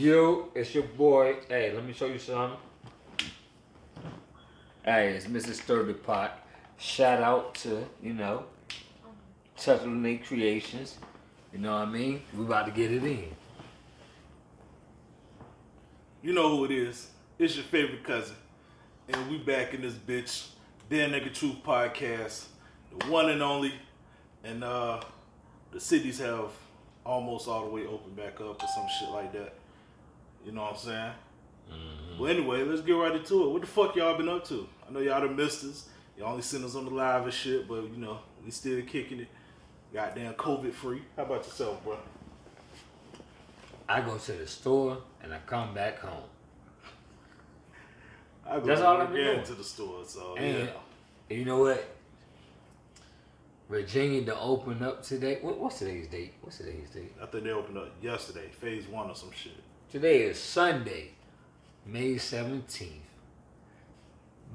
Yo, it's your boy. Hey, let me show you something. Hey, it's Mrs. Stir the Pot. Shout out to, you know, Lake Creations. You know what I mean? We about to get it in. You know who it is. It's your favorite cousin. And we back in this bitch. Damn Nigga Truth Podcast. The one and only. And uh the cities have almost all the way open back up or some shit like that. You know what I'm saying? Mm-hmm. Well, anyway, let's get right into it. What the fuck y'all been up to? I know y'all done missed us. Y'all only seen us on the live and shit, but you know, we still kicking it. Goddamn COVID free. How about yourself, bro? I go to the store and I come back home. I go That's all again doing. to the store, so And yeah. you know what? Virginia to open up today. What, what's today's date? What's today's date? I think they opened up yesterday, phase one or some shit. Today is Sunday, May 17th.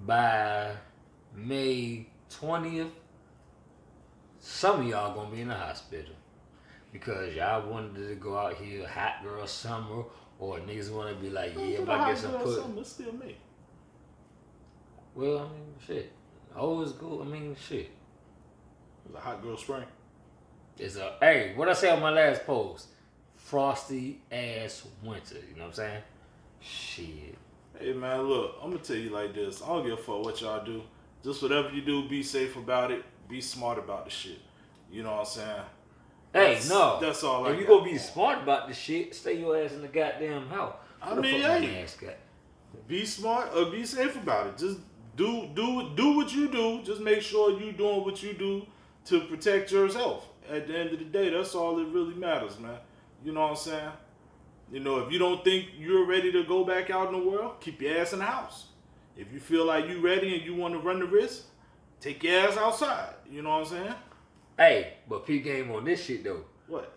By May 20th, some of y'all gonna be in the hospital because y'all wanted to go out here hot girl summer or niggas wanna be like, yeah, but I get some put. It's still me. Well, I mean, shit. Always go. I mean, shit. It's a hot girl spring. It's a hey, what I say on my last post? Frosty ass winter. You know what I'm saying? Shit. Hey man, look, I'm gonna tell you like this. I don't give a fuck what y'all do. Just whatever you do, be safe about it. Be smart about the shit. You know what I'm saying? Hey, That's- no. that's all I If you got. gonna be smart about the shit, stay your ass in the goddamn house. I What mean, hey. Be smart or be safe about it. Just do do do what you do. Just make sure you're doing what you do to protect yourself. At the end of the day, that's all that really matters, man. You know what I'm saying? You know, if you don't think you're ready to go back out in the world, keep your ass in the house. If you feel like you ready and you want to run the risk, take your ass outside. You know what I'm saying? Hey, but peep game on this shit though. What?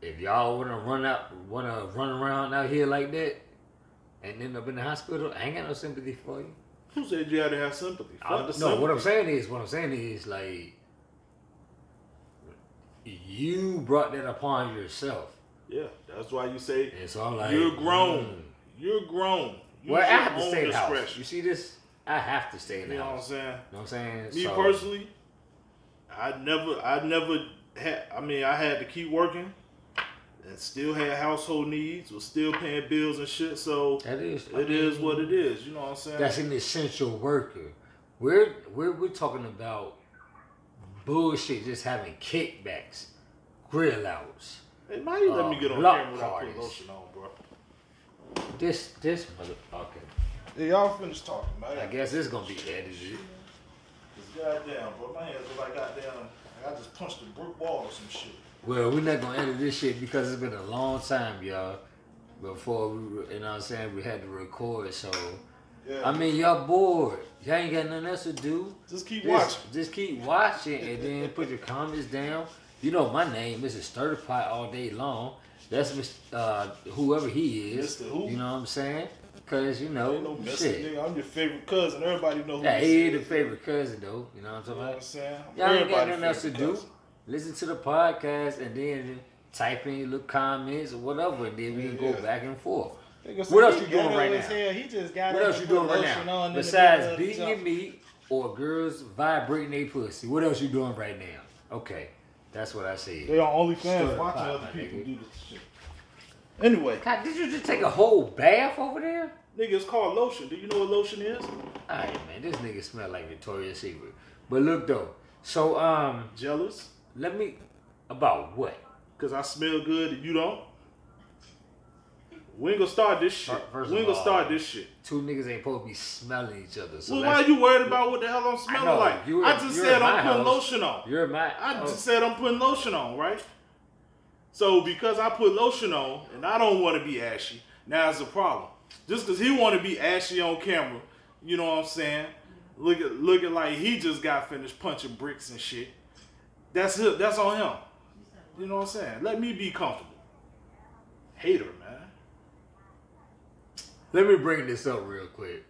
If y'all wanna run out, wanna run around out here like that, and end up in the hospital, I ain't got no sympathy for you. Who said you had to have sympathy? I- no, sympathy. what I'm saying is, what I'm saying is, like, you brought that upon yourself. Yeah, that's why you say It's all like you're grown. mm. You're grown. Use Well, I have to stay in the house. discretion. You see this? I have to stay in the You know what I'm saying? You know what I'm saying? Me So- personally, I never, I never had. I mean, I had to keep working, and still had household needs, was still paying bills and shit. So That is. it is what it is. You know what I'm saying? That's an essential worker. We're we're we're talking about bullshit. Just having kickbacks, grill outs. hey, now you let uh, me get on block camera without putting parties. lotion on, bro. This this motherfucker. Hey, y'all finish talking, man. I guess it's gonna be edited. Cause goddamn, bro, my hands look like goddamn. Like I just punched a brick wall or some shit. Well, we're not gonna edit this shit because it's been a long time, y'all. Before we, you know what I'm saying, we had to record. So, Yeah. I mean, y'all bored. Y'all ain't got nothing else to do. just keep Just, watching. just keep watching and then put your comments down. You know my name, Mr. Stir the Pot, all day long. That's. Uh, whoever he is. Mr. Who? You know what I'm saying? Cause you know, no shit. nigga. I'm your favorite cousin. Everybody know who Yeah, he is. the favorite cousin though. You know what I'm You talking know what I'm about? saying? Y'all ain't got nothing else to do. cousin. Listen to the podcast and then type in your little comments or whatever, and then we can go Yeah. back and forth. Nigga, What else you doing right now? hell. He just got What else you doing right now? on Besides middle of beating your meat or girls vibrating their pussy, what else you doing right now? Okay, that's what I see. They said. on OnlyFans Stir watching other people nigga. do this shit. Anyway, God, did you just take a whole bath over there? nigga, it's called lotion. Do you know what lotion is? Alright, man, this nigga smell like Victoria's Secret. But look though, so um, Jealous? let me about what? Cause I smell good and you don't? We ain't gonna start this shit. First we ain't gonna start this shit. Two niggas ain't supposed to be smelling each other. So well, why you worried about what the hell I'm smelling know, like? you- I just said I'm putting house. lotion on. You're my. I oh, just said I'm putting lotion on, right? So because I put lotion on and I don't want to be ashy, now it's a problem. Just because he want to be ashy on camera, you know what I'm saying? Look at looking like he just got finished punching bricks and shit. That's it. That's on him. You know what I'm saying? Let me be comfortable. Hater, man. Let me bring this up real quick.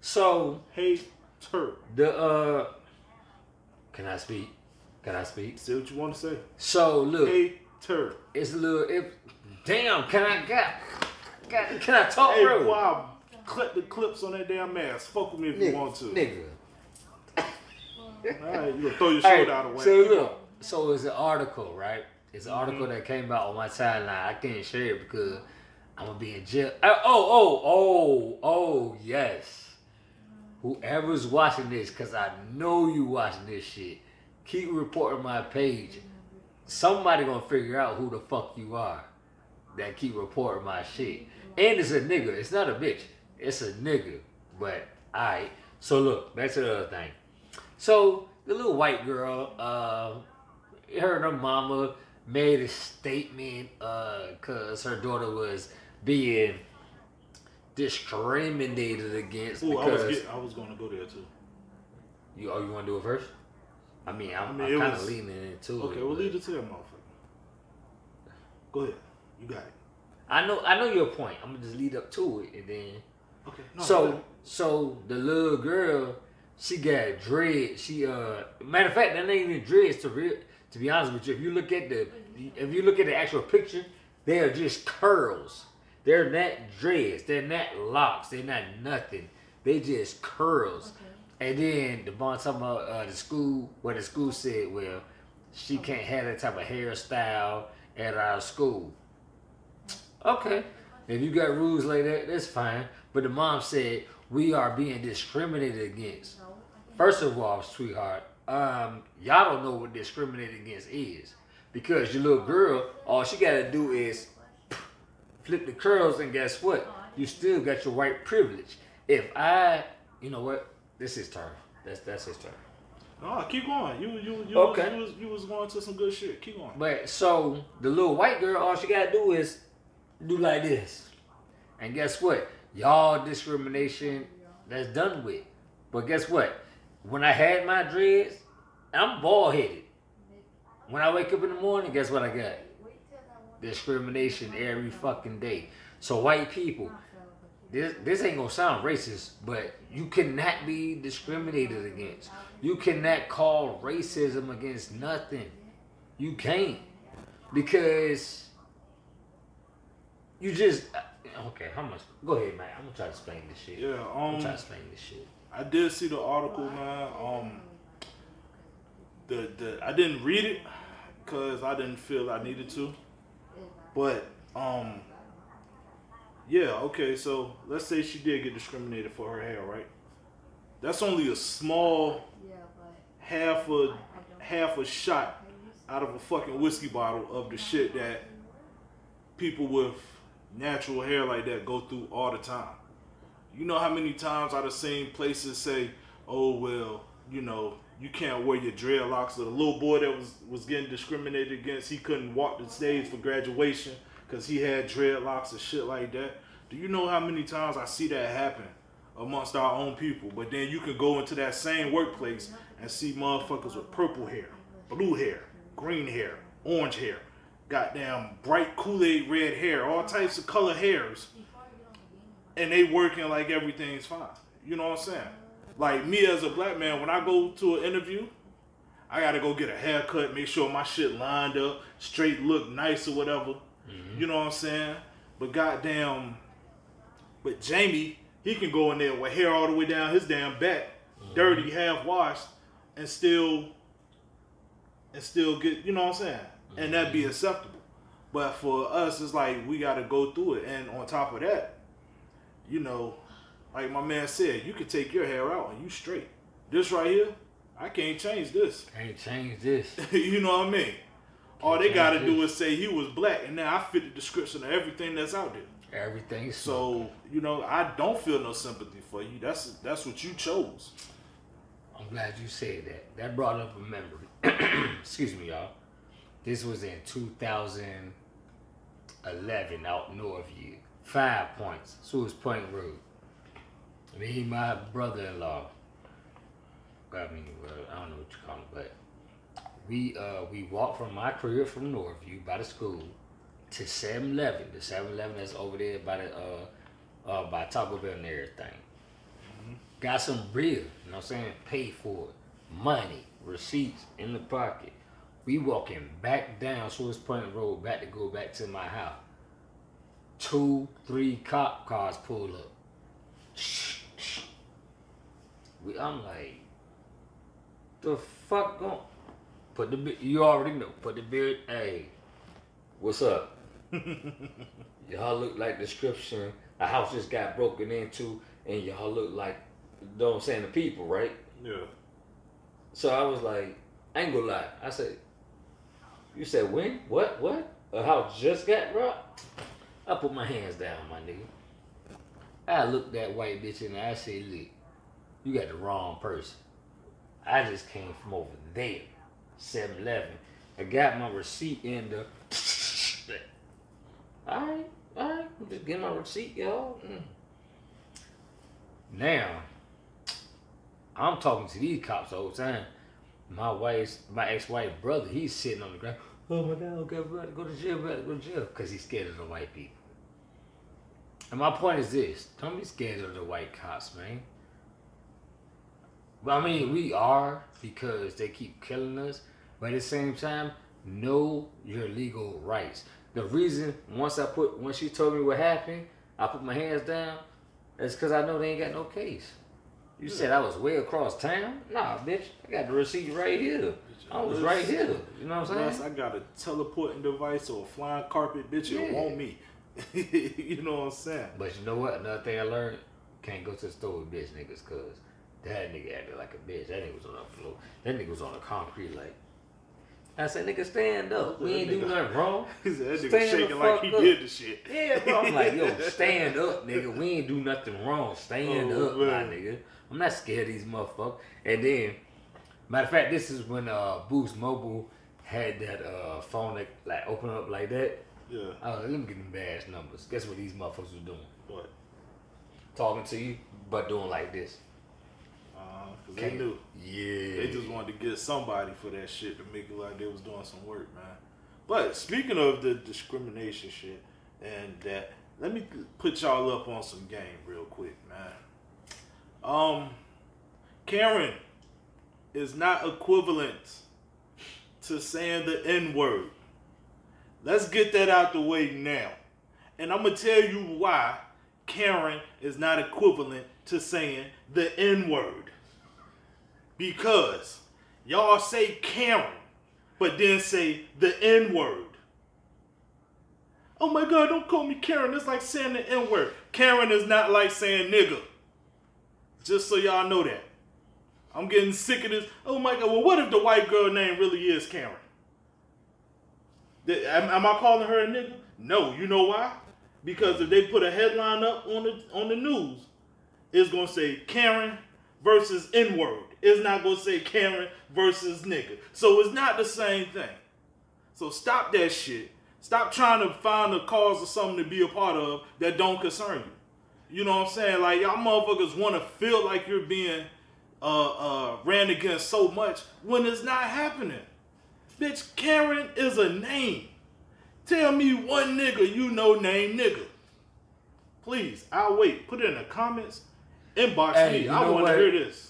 So Hater. the uh, can I speak? Can I speak? Say what you want to say. So look, Hater. it's a little. If damn, can I get? God, Can I talk, Hey, bro? boy, I'll clip the clips on that damn ass. Fuck with me if you want to. Nigga. All right, you gonna throw your Hey, shoulder out of the way. so look, so it's an article, right? It's an Mm-hmm. article that came out on my timeline. I can't share it because I'm gonna be in jail. Uh, oh, oh, oh, oh, yes. Whoever's watching this, cause I know you watching this shit, keep reporting my page. Somebody gonna figure out who the fuck you are that keep reporting my shit. And it's a nigga. It's not a bitch. It's a nigga. But alright. So look, back to the other thing. So the little white girl, uh, her and her mama made a statement uh, cause her daughter was being discriminated against Ooh, I was, because get, I was gonna go there too. you oh you want to do it first? I mean, I'm, I mean, I'm kind of leaning into it. Okay, we'll leave it to that motherfucker. Go ahead. You got it. I know I know your point. I'm gonna just lead up to it and then Okay. No, so so the little girl, she got dread. She uh matter of fact, that ain't even dreads to real to be honest with you. If you look at the if you look at the actual picture, they are just curls. They're not dreads. They're not locks. They're not nothing. They just curls. And then the bond talking about uh, the school, where the school said, well, she can't have that type of hairstyle at our school. Okay. If you got rules like that, that's fine. But the mom said we are being discriminated against. First of all, sweetheart, um, y'all don't know what discriminated against is. Because your little girl, all she gotta do is flip the curls and guess what? You still got your white privilege. If I you know what? This is turn. That's that's his turn. No, keep going. You you you, Okay. was, you was you was going to some good shit. Keep going. But so the little white girl, all she gotta do is do like this. And guess what? Y'all discrimination that's done with. But guess what? When I had my dreads, I'm bald headed. When I wake up in the morning, guess what I got? Discrimination every fucking day. So white people, this this ain't gonna sound racist, but you cannot be discriminated against. You cannot call racism against nothing. You can't because you just okay. How much? Go ahead, man. I'm gonna try to explain this shit. Yeah. I'm Um. gonna try to explain this shit. I did see the article, man. Um, the the I didn't read it because I didn't feel I needed to. But um, yeah, okay. So let's say she did get discriminated for her hair, right? That's only a small half a half a shot out of a fucking whiskey bottle of the shit that people with natural hair like that go through all the time. You know how many times I've seen places say, "Oh well, you know, you can't wear your dreadlocks." Or the little boy that was was getting discriminated against, he couldn't walk the stage for graduation because he had dreadlocks and shit like that. Do you know how many times I see that happen amongst our own people? But then you can go into that same workplace and see motherfuckers with purple hair, blue hair, green hair, orange hair, goddamn bright Kool Aid red hair, all types of color hairs and they working like everything's fine. You know what I'm saying? Like me as a black man, when I go to an interview, I gotta go get a haircut, make sure my shit lined up, straight look nice or whatever. Mm-hmm. You know what I'm saying? But goddamn, but Jamie, he can go in there with hair all the way down his damn back, mm-hmm. dirty, half washed, and still and still get, you know what I'm saying? And that'd be mm-hmm. acceptable. But for us, it's like we gotta go through it. And on top of that, you know, like my man said, you can take your hair out and you straight. This right here, I can't change this. Can't change this. you know what I mean? All they gotta change do is say he was black, and now I fit the description of everything that's out there. Everything. So you know, I don't feel no sympathy for you. That's that's what you chose. I'm glad you said that. That brought up a memory. Excuse me, y'all. This was in 2011 out Northview. Five points. Sewells Point Road. Me and my brother-in-law. I mean, I don't know what you call him, but we uh we walked from my crib from Northview by the school to 7-Eleven. The 7-Eleven that's over there by the uh uh by Taco Bell and everything got some real, you know what I'm saying? Paid for it. Money, receipts in the pocket. We walking back down Sewells Point Road back to go back to my house. two, three cop cars pull up. We, I'm like, the fuck going? Put the you already know. Put the beard. Hey, what's up? y'all look like description. A house just got broken into, and y'all look like, you know what I'm saying, the people, right? Yeah. So I was like, I ain't gonna lie. I said, you said when? What? What? A house just got robbed? I put my hands down, my nigga. I looked that white bitch in the eye. I said, look, you got the wrong person. I just came from over there, 7-Eleven. I got my receipt in the. all right, all right. I'm just getting my receipt, y'all. Mm. Now, I'm talking to these cops all the time. My wife's, my ex-wife brother, he's sitting on the ground. Oh my God, okay, we gotta go to jail, we gotta go to jail. Because he's scared of the white people. And my point is this don't be scared of the white cops, man. Well, I mean, we are because they keep killing us, but at the same time, know your legal rights. The reason once I put once she told me what happened, I put my hands down, it's because I know they ain't got no case. You said I was way across town? Nah, bitch, I got the receipt right here. I was right here. You know what I'm Unless saying? I got a teleporting device or a flying carpet, bitch, it won't me. you know what I'm saying? But you know what? Another thing I learned: can't go to the store with bitch niggas, cause that nigga acted like a bitch. That nigga was on the floor. That nigga was on the concrete like. I said, nigga, stand up. We ain't do nothing wrong. He said that nigga Stand shaking like he up. did the shit. Yeah, bro. I'm like, yo, stand up, nigga. We ain't do nothing wrong. Stand Oh, up, my nigga. I'm not scared of these motherfuckers. And then, matter of fact, this is when uh Boost Mobile had that uh phone that like open up like that. Yeah. I was like, let me get them badge numbers. Guess what these motherfuckers was doing? What? Talking to you, but doing like this. Uh, cause they knew. Yeah. They just wanted to get somebody for that shit to make it like they was doing some work, man. But speaking of the discrimination shit and that, let me put y'all up on some game real quick, man. Um, Karen is not equivalent to saying the N word. Let's get that out the way now. And I'm gonna tell you why Karen is not equivalent to saying the N word. Because y'all say Karen, but then say the N word. Oh my God, don't call me Karen. It's like saying the N word. Karen is not like saying nigga. Just so y'all know that. I'm getting sick of this. Oh my God, well, what if the white girl name really is Karen? Am, I calling her a nigga? No. You know why? Because if they put a headline up on the on the news, it's gonna say Karen versus N word. It's not gonna say Karen versus nigga. So it's not the same thing. So stop that shit. Stop trying to find a cause or something to be a part of that don't concern you. You know what I'm saying? Like y'all motherfuckers want to feel like you're being uh, uh, ran against so much when it's not happening. Bitch, Karen is a name. Tell me one nigga you know named nigga. Please, I'll wait. Put it in the comments. Inbox Hey, me. I want to hear this.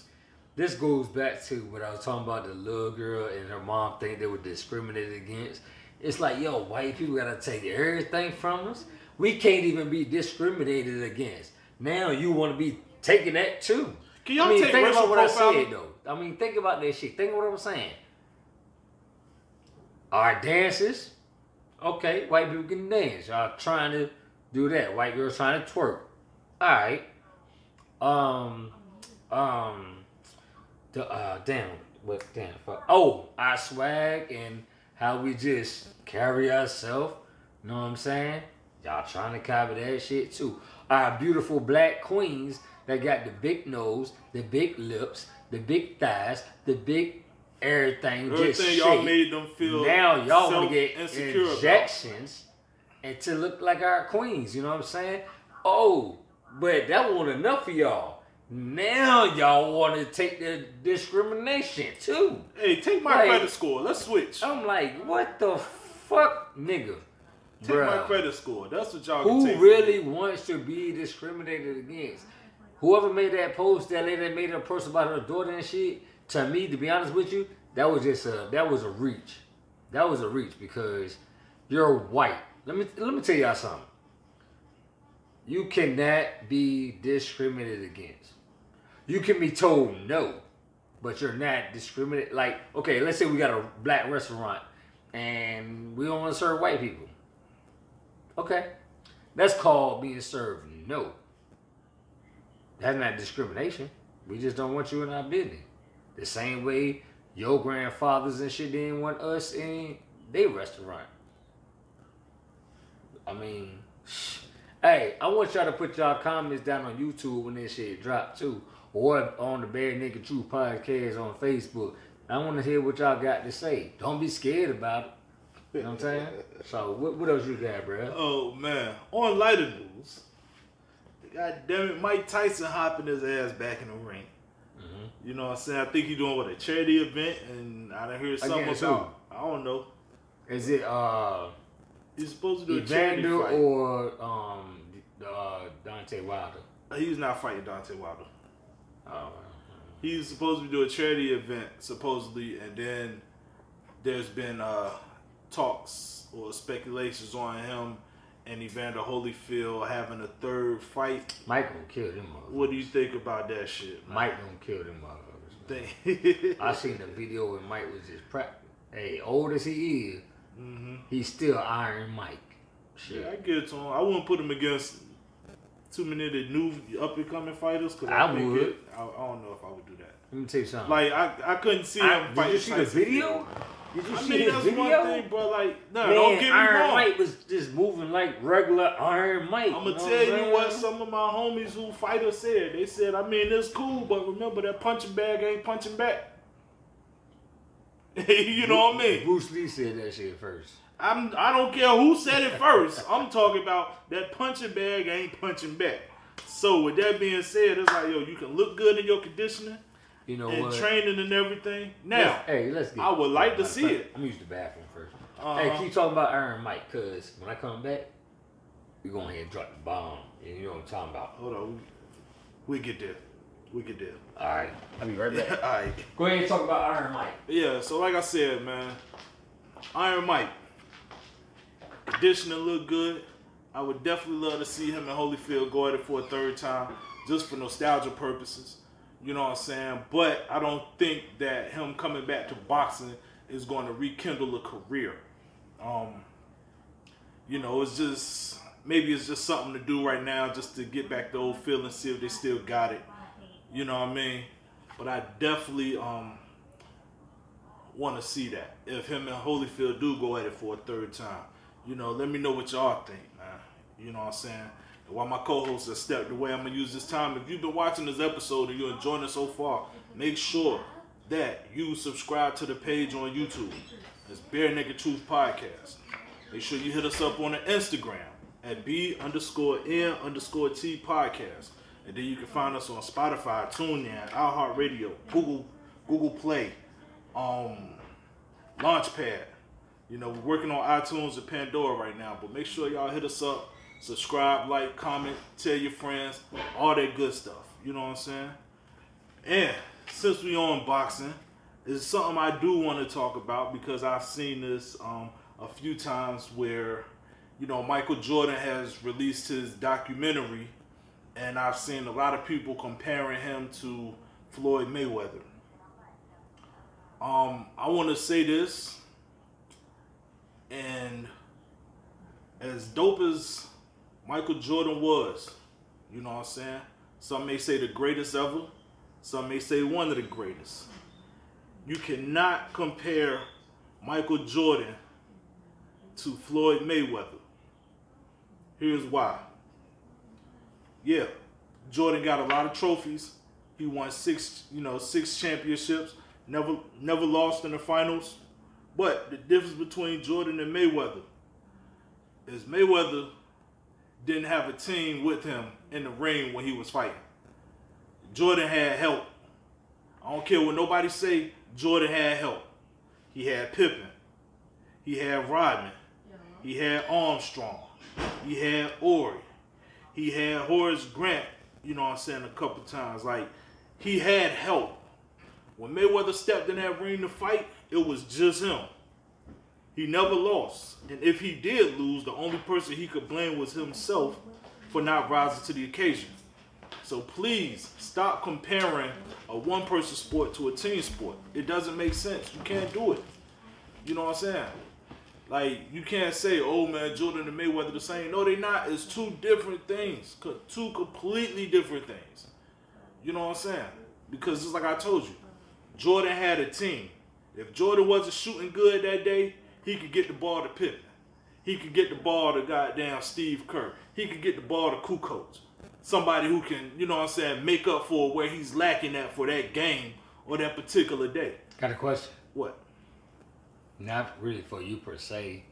This goes back to what I was talking about the little girl and her mom think they were discriminated against. It's like, yo, white people gotta take everything from us. We can't even be discriminated against. Now you wanna be taking that too. Can y'all I mean, take think about what I said though. I mean, think about that shit. Think of what I'm saying. Our dances, okay, white people can dance. Y'all trying to do that. White girls trying to twerk. All right. Um, um, the uh, damn, what damn fuck? Oh, our swag and how we just carry ourselves. You know what I'm saying? Y'all trying to copy that shit too. Our beautiful black queens that got the big nose, the big lips, the big thighs, the big everything, just Everything y'all shaped. made them feel Now y'all want to get self-insecure about. injections and to look like our queens. You know what I'm saying? Oh, but that wasn't enough for y'all. Now y'all want to take the discrimination too. Hey, take my Like- credit score. Let's switch. I'm like, what the fuck, nigga? Take my credit score. That's what y'all can Who take. really me. wants to be discriminated against? Whoever made that post, that lady that made a post about her daughter and shit, to me, to be honest with you, that was just a that was a reach. That was a reach because you're white. Let me let me tell y'all something. You cannot be discriminated against. You can be told no, but you're not discriminated. Like, okay, let's say we got a black restaurant and we don't want to serve white people. Okay, that's called being served no. That's not discrimination. We just don't want you in our business. The same way your grandfathers and shit didn't want us in their restaurant. I mean, hey, I want y'all to put y'all comments down on YouTube when this shit drop too, or on the Bad Nigga Truth podcast on Facebook. I want to hear what y'all got to say. Don't be scared about it. You know what I'm saying? So, what, what else you got, bro? Oh man, on lighter news, God damn it, Mike Tyson hopping his ass back in the ring. Mm-hmm. You know what I'm saying? I think he's doing what a charity event, and I didn't hear something Against about. I don't know. Is it uh He's supposed to do a charity fight. or um uh Deontay Wilder? He's not fighting Deontay Wilder. Oh, He's supposed to do a charity event supposedly, and then there's been uh, talks or speculations on him and Evander Holyfield having a third fight. Mike gonna kill them motherfuckers. What do you think about that shit? man? Mike gonna kill them motherfuckers. I seen the video when Mike was just prep. Hey, old as he is, Mhm. he's still Iron Mike. Shit. Yeah, I get it to him. I wouldn't put him against too many of the new up and coming fighters because I, I would. It, I, I don't know if I would do that. Let me tell you something. Like I, I couldn't see I- him did fight. you see the video? Did you I see mean, his that's video? one thing, but like, no, Man, don't get me Iron wrong. Mike was just moving like regular Iron Mike. I'm gonna tell what you what some of my homies who fighters said. They said, I mean, it's cool, but remember that punching bag ain't punching back. you know what I mean? Bruce Lee said that shit first. I'm. I don't care who said it first. I'm talking about that punching bag ain't punching back. So with that being said, it's like yo, you can look good in your conditioning You know and what? training and everything. Now, Let's- hey, let's get. I would like to see it. I'm use the bathroom 1st Uh-huh. Hey, keep talking about Iron Mike, cause when I come back, we going ahead and drop the bomb. And you know what I'm talking about. hold on, we, we get there. We get there. All right, I'll be right back. All right. Go ahead and talk about Iron Mike. Yeah, so like I said, man, Iron Mike, conditioning look good. I would definitely love to see him and Holyfield go at it for a third time, just for nostalgia purposes. You know what I'm saying? But I don't think that him coming back to boxing is going to rekindle a career. Um, you know, it's just maybe it's just something to do right now, just to get back the old feeling, see if they still got it. You know what I mean? But I definitely um want to see that if him and Holyfield do go at it for a third time. You know, let me know what y'all think, man. You know what I'm saying? And while my co-hosts have stepped away, I'm gonna use this time. If you've been watching this episode and you're enjoying it so far, make sure that you subscribe to the page on YouTube. It's Bare Nigga Truth Podcast. Make sure you hit us up on the Instagram at B underscore N underscore T podcast. And then you can find us on Spotify, TuneIn, iHeartRadio, Google, Google Play, um, Launchpad. You know, we're working on iTunes and Pandora right now, but make sure y'all hit us up, subscribe, like, comment, tell your friends, all that good stuff. You know what I'm saying? And since we on boxing, it's something I do want to talk about because I've seen this um, a few times where, you know, Michael Jordan has released his documentary, and I've seen a lot of people comparing him to Floyd Mayweather. Um, I want to say this, and as dope as Michael Jordan was, you know what I'm saying? Some may say the greatest ever, some may say one of the greatest. You cannot compare Michael Jordan to Floyd Mayweather. Here's why. Yeah, Jordan got a lot of trophies. He won six, you know, six championships. Never, never lost in the finals. But the difference between Jordan and Mayweather is Mayweather didn't have a team with him in the ring when he was fighting. Jordan had help. I don't care what nobody say. Jordan had help. He had Pippen. He had Rodman. He had Armstrong. He had Ori. He had Horace Grant. You know what I'm saying? A couple times. Like he had help. When Mayweather stepped in that ring to fight, it was just him. He never lost. And if he did lose, the only person he could blame was himself for not rising to the occasion. So please stop comparing a one person sport to a team sport. It doesn't make sense. You can't do it. You know what I'm saying? Like you can't say, "Oh man, Jordan and Mayweather the same." No, they're not. It's two different things. Two completely different things. You know what I'm saying? Because just like I told you, Jordan had a team. If Jordan wasn't shooting good that day, he could get the ball to Pippen. He could get the ball to goddamn Steve Kerr. He could get the ball to Kukoc. Somebody who can, you know what I'm saying, make up for where he's lacking at for that game or that particular day. Got a question? What? Not really for you per se,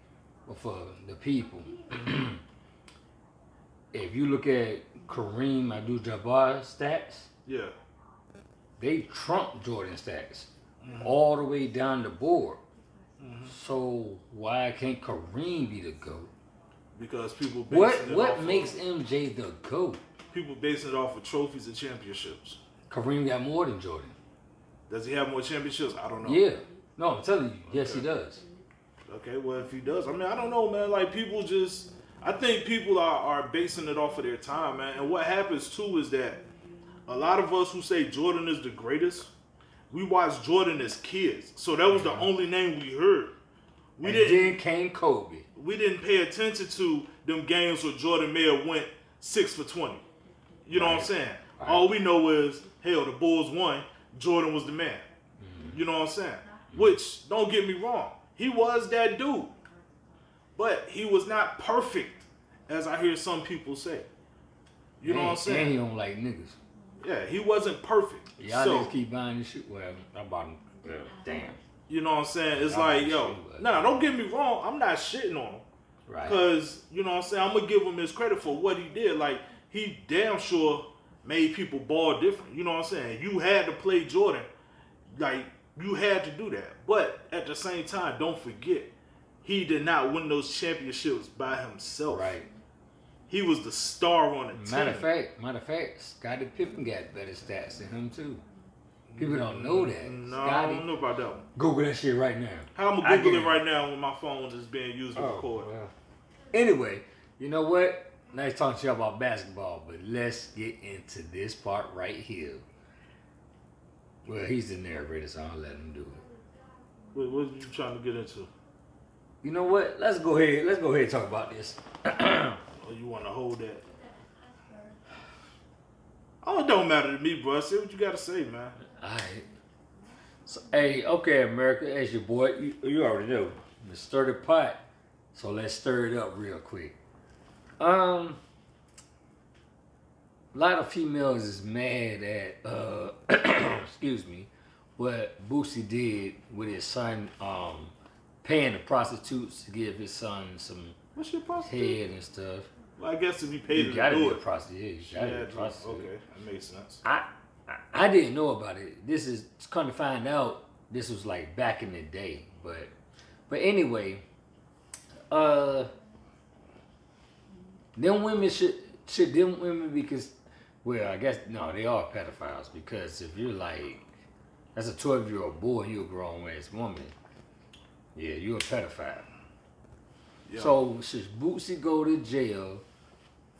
but for the people. if you look at Kareem Abdul-Jabbar's stats, Yeah. they trump Jordan stats Mm-hmm. all the way down the board. Mm-hmm. So why can't Kareem be the goat? Because people What it what off makes of, MJ the goat? people basing it off of trophies and championships. Kareem got more than Jordan. Does he have more championships? I don't know. Yeah. No, I'm telling you, yes he does. Okay, well if he does, I mean I don't know, man. Like people just, I think people are are basing it off of their time, man. And what happens too is that a lot of us who say Jordan is the greatest, we watched Jordan as kids, so that was the only name we heard. We and didn't then came Kobe. we didn't pay attention to them games where Jordan may have went six for twenty. You know what I'm saying? Right. All we know is hell, the Bulls won. Jordan was the man. Mm-hmm. You know what I'm saying? Which don't get me wrong, he was that dude, but he was not perfect, as I hear some people say. You know what I'm saying? And he don't like niggas. Yeah, he wasn't perfect. Y'all so, niggas keep buying this shit. Well, I bought him. Well, damn. you know what I'm saying? It's like, yo, nah, don't get me wrong. I'm not shitting on him. Right. Because, you know what I'm saying, I'm gonna give him his credit for what he did. Like, he damn sure made people ball different. You know what I'm saying? You had to play Jordan. Like, you had to do that. But at the same time, don't forget, he did not win those championships by himself. Right. He was the star on the team. Matter of fact, matter of fact, Scottie Pippen got better stats than him too. People don't know that. No, I don't know about that one. Google that shit right now. How I'm I gonna Google it it. right now when my phone is being used to Oh, record. well. Anyway, you know what? Nice talking to you about basketball, but let's get into this part right here. Well, he's the narrator, so I'll let him do it. What, what are you trying to get into? You know what? Let's go ahead. Let's go ahead and talk about this. Or you want to hold that? Oh, it don't matter to me, bro. Say what you got to say, man. Alright. So, hey, okay, America, as your boy, you, you already know, the stir the pot. So let's stir it up real quick. Um, a lot of females is mad at, uh, excuse me, what Boosie did with his son, um, paying the prostitutes to give his son some What's your prostitute? head and stuff. Well, I guess if you paid You to gotta do be a it. prostitute. Yeah, you Yeah, gotta be a prostitute. okay, that makes sense. I, I I didn't know about it. This is come to find out. This was like back in the day, but but anyway, uh, them women should should them women because well I guess no they are pedophiles because if you're like that's a twelve year old boy and you're a grown ass woman, yeah you're a pedophile. Yeah. So should Boosie go to jail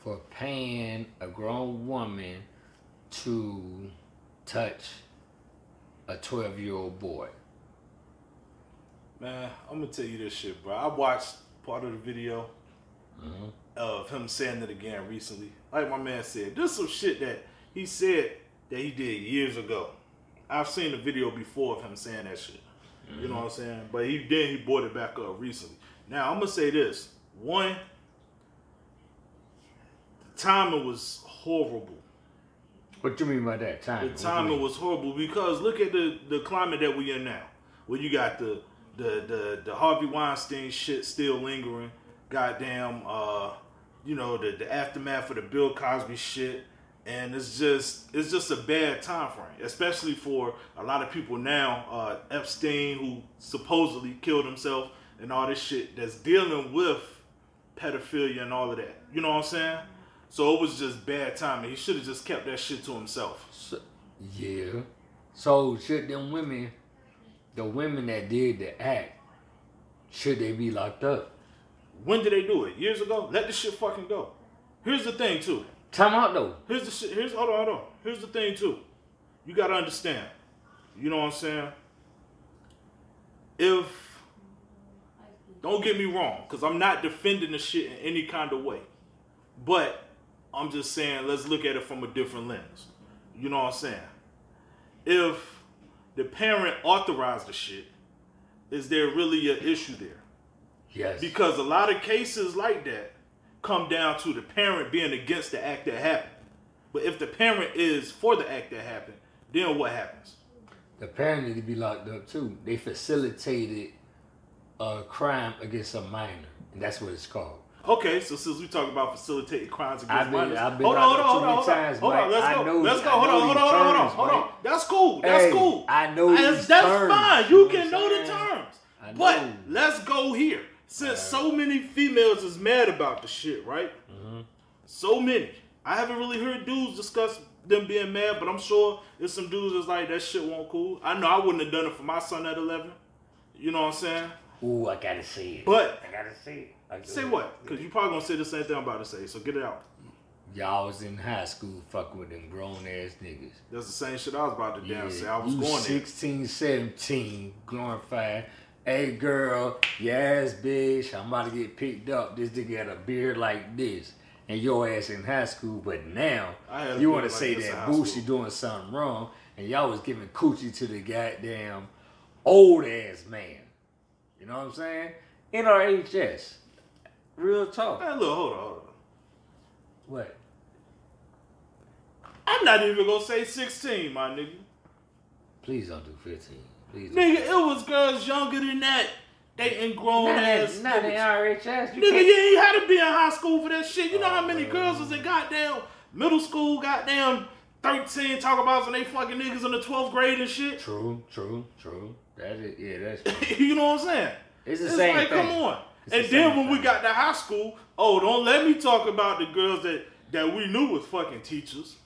for paying a grown woman to touch a 12 year old boy? Man, I'm gonna tell you this shit, bro. I watched part of the video Mhm. of him saying it again recently. Like my man said, this some shit that he said that he did years ago. I've seen the video before of him saying that shit. You know what I'm saying? But he then he brought it back up recently. Now I'm gonna say this: one, timing was horrible. What you mean by that time? The timing was horrible because look at the the climate that we're in now, where you got the the the, the Harvey Weinstein shit still lingering, goddamn, uh, you know the the aftermath of the Bill Cosby shit, and it's just it's just a bad time frame, especially for a lot of people now. Uh, Epstein, who supposedly killed himself, and all this shit that's dealing with pedophilia and all of that. You know what I'm saying? So it was just bad timing. He should have just kept that shit to himself. So, yeah. So should them women, the women that did the act, should they be locked up? When did they do it? Years ago? Let the shit fucking go. Here's the thing too. Time out though. Here's the shit. Here's hold on, hold on. Here's the thing too. You gotta understand. You know what I'm saying? If don't get me wrong, because I'm not defending the shit in any kind of way. But I'm just saying, let's look at it from a different lens. You know what I'm saying? If the parent authorized the shit, is there really an issue there? Yes. Because a lot of cases like that come down to the parent being against the act that happened. But if the parent is for the act that happened, then what happens? the parent need to be locked up too. They facilitated a crime against a minor, and that's what it's called. Okay, so since we talk about facilitating crimes against I've been- minors, I've been hold on, hold on, hold on, hold on, times, hold on, let's go, know- let's go, hold on, hold on, hold on, hold on, terms, hold on. That's cool, that's Hey, cool. I know That's, that's terms, fine. you You know can know the terms. I But let's go here. Since so many females is mad about the shit, right? Mm-hmm. So many. I haven't really heard dudes discuss them being mad, but I'm sure there's some dudes that's like that shit won't cool. I know I wouldn't have done it for my son at 11. You know what I'm saying? Ooh, I gotta see it. But I gotta see it. I say what? Because you probably gonna say the same thing I'm about to say. So get it out. Y'all was in high school fucking with them grown ass niggas. That's the same shit I was about to damn say. I was you going there. 16, 17, glorified. Hey girl, your ass bitch, I'm about to get picked up. This nigga had a beard like this. And your ass in high school, but now I had a you want to like say that high Boosie doing something wrong, and y'all was giving coochie to the goddamn old ass man. You know what I'm saying? NRHS. Real talk. Man, look, hold on, hold on. What? I'm not even gonna say 16, my nigga. Please don't do 15. Please don't. Nigga, it was girls younger than that. Dating grown Not, ass not in. RHS. You Nigga, can't- you ain't had to be in high school for that shit. You know oh, how Oh, many man. girls was in goddamn middle school, goddamn 13, talk about some they fucking niggas in the 12th grade and shit? True, true, true. That is, it. yeah, that's true. you know what I'm saying? It's the It's same like, thing. come on. It's and the then when we got to high school, oh, don't let me talk about the girls that, that we knew was fucking teachers,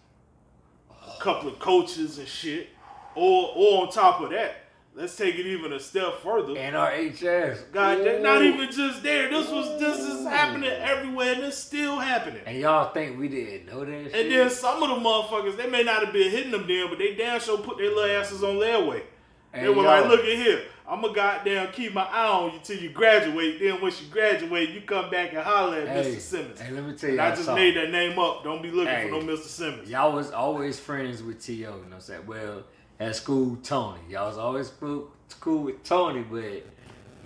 a couple of coaches and shit. Or, or on top of that, let's take it even a step further. NRHS. God, Ooh. not even just there. This was this is happening everywhere, and it's still happening. And y'all think we didn't know that shit? And then some of the motherfuckers, they may not have been hitting them then, but they damn sure put their little asses on layaway. And They were like, look at here, I'm gonna goddamn keep my eye on you till you graduate. Then once you graduate, you come back and holler at Hey, Mr. Simmons. hey, let me tell And you I just something. made that name up. Don't be looking Hey. for no Mr. Simmons. Y'all was always friends with T.O., you know what I'm saying? Well, at school, Tony. Y'all was always cool, cool with Tony, but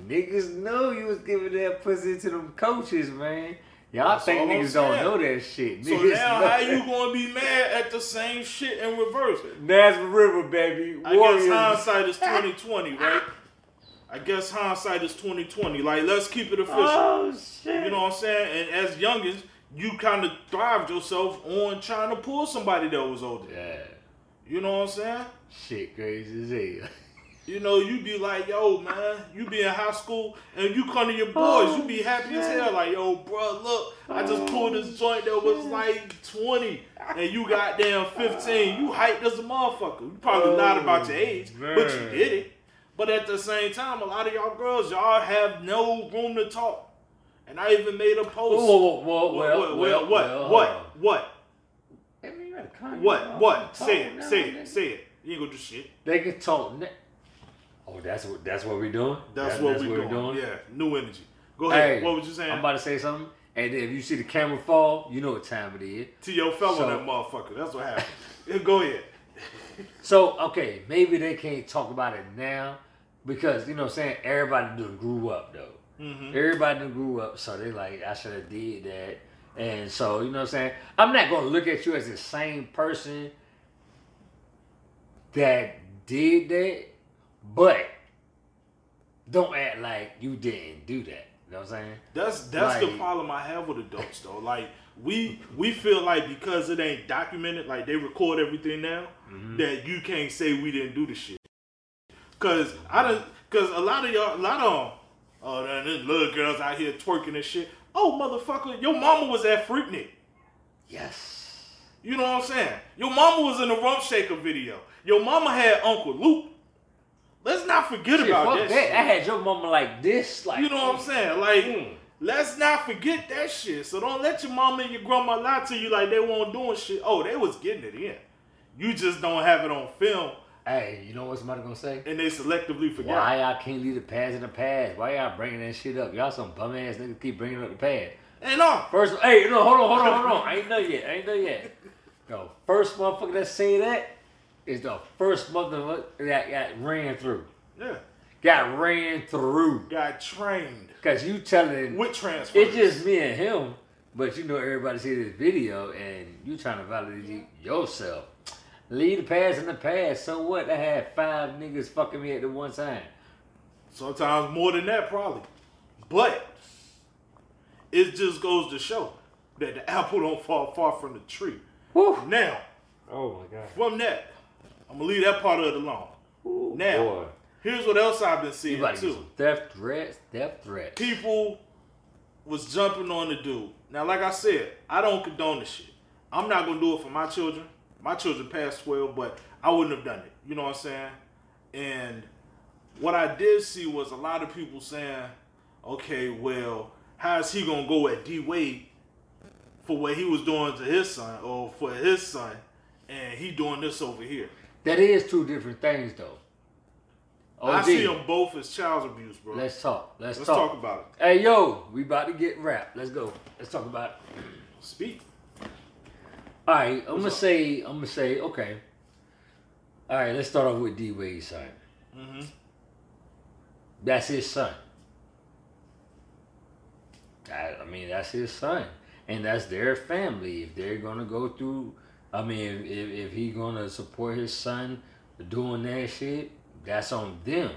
niggas know you was giving that pussy to them coaches, man. Y'all That's think niggas don't know that shit. So niggas now how you gonna be mad at the same shit in reverse? Nansemond River, baby. I Warriors. guess hindsight is 2020, right? I guess hindsight is 2020. Like, let's keep it official. Oh, shit. You know what I'm saying? And as youngins, you kind of thrived yourself on trying to pull somebody that was older. Yeah. You know what I'm saying? Shit crazy as hell. You know, you be like, yo, man, you be in high school and you come to your oh, boys, you be happy as hell. Like, yo, bro, look, I just oh, pulled this joint that was like 20 and you got damn 15. You hyped as a motherfucker. You probably oh, lied about your age, but you did it. But at the same time, a lot of y'all girls, y'all have no room to talk. And I even made a post. Whoa, whoa, whoa, What, well, what, well, what, well, what, hold on. what, I mean, you gotta calm what, what? Say it, say it, say it. You ain't gonna do shit. They can talk. Oh, that's what that's what we're doing. That's That- what we're doing. Yeah, new energy. Go ahead. Hey, what was you saying? I'm about to say something, and if you see the camera fall, you know what time it is. T.O. fell So- that motherfucker. That's what happened. Go ahead. So okay, maybe they can't talk about it now because you know what I'm saying everybody done grew up though. Mm-hmm. Everybody done grew up, so they like I should have did that. And so you know what I'm saying. I'm not gonna look at you as the same person that did that, but don't act like you didn't do that. You know what I'm saying? That's that's the problem I have with adults though. Like we we feel like because it ain't documented, like they record everything now, Mm-hmm. that you can't say we didn't do the shit. Cause I don't. Cause a lot of y'all, a lot of oh, there's little girls out here twerking and shit. Oh, motherfucker, your mama was at Freaknik. Yes. You know what I'm saying? Your mama was in the Rump Shaker video. Your mama had Uncle Luke. Let's not forget Shit, about that. that. shit. I had your mama like this, like You know what I'm saying? Like, Mm. let's not forget that shit. So don't let your mama and your grandma lie to you like they weren't doing shit. Oh, they was getting it in. You just don't have it on film, Hey, you know what somebody gonna say? and they selectively forget. Why y'all can't leave the past in the past? Why y'all bringing that shit up? Y'all some bum ass niggas keep bringing up the past. And no, First, hey, no, hold on, hold on, hold on. I ain't done yet. I ain't done yet. No, first motherfucker that say that is the first motherfucker that got ran through. yeah, Got ran through. got trained Cause you telling with transfer. it's just me and him, but you know everybody see this video and you trying to validate yourself. Leave the past in the past. So what? I had five niggas fucking me at the one time. Sometimes more than that, probably. But it just goes to show that the apple don't fall far from the tree. Whew. Now, Oh my god. from that, I'm gonna leave that part of it alone. Ooh, Now, boy. here's what else I've been seeing about to get too. some death threats, death threats. People was jumping on the dude. Now, like I said, I don't condone the shit. I'm not gonna do it for my children. My children past 12, but I wouldn't have done it. You know what I'm saying? And what I did see was a lot of people saying, okay, well, how is he gonna go at D Wade for what he was doing to his son or for his son, and he doing this over here? That is two different things though. I see them both as child abuse, bro. Let's talk. Let's, Let's talk. talk about it. Hey yo, we about to get wrapped. Let's go. Let's talk about it. Speak. All right, I'm gonna up? say, I'm gonna say, okay. All right, let's start off with D Wade's son. Mm-hmm. That's his son. I, I mean, that's his son, and that's their family. If they're gonna go through, I mean, if if, if he gonna support his son doing that shit, that's on them.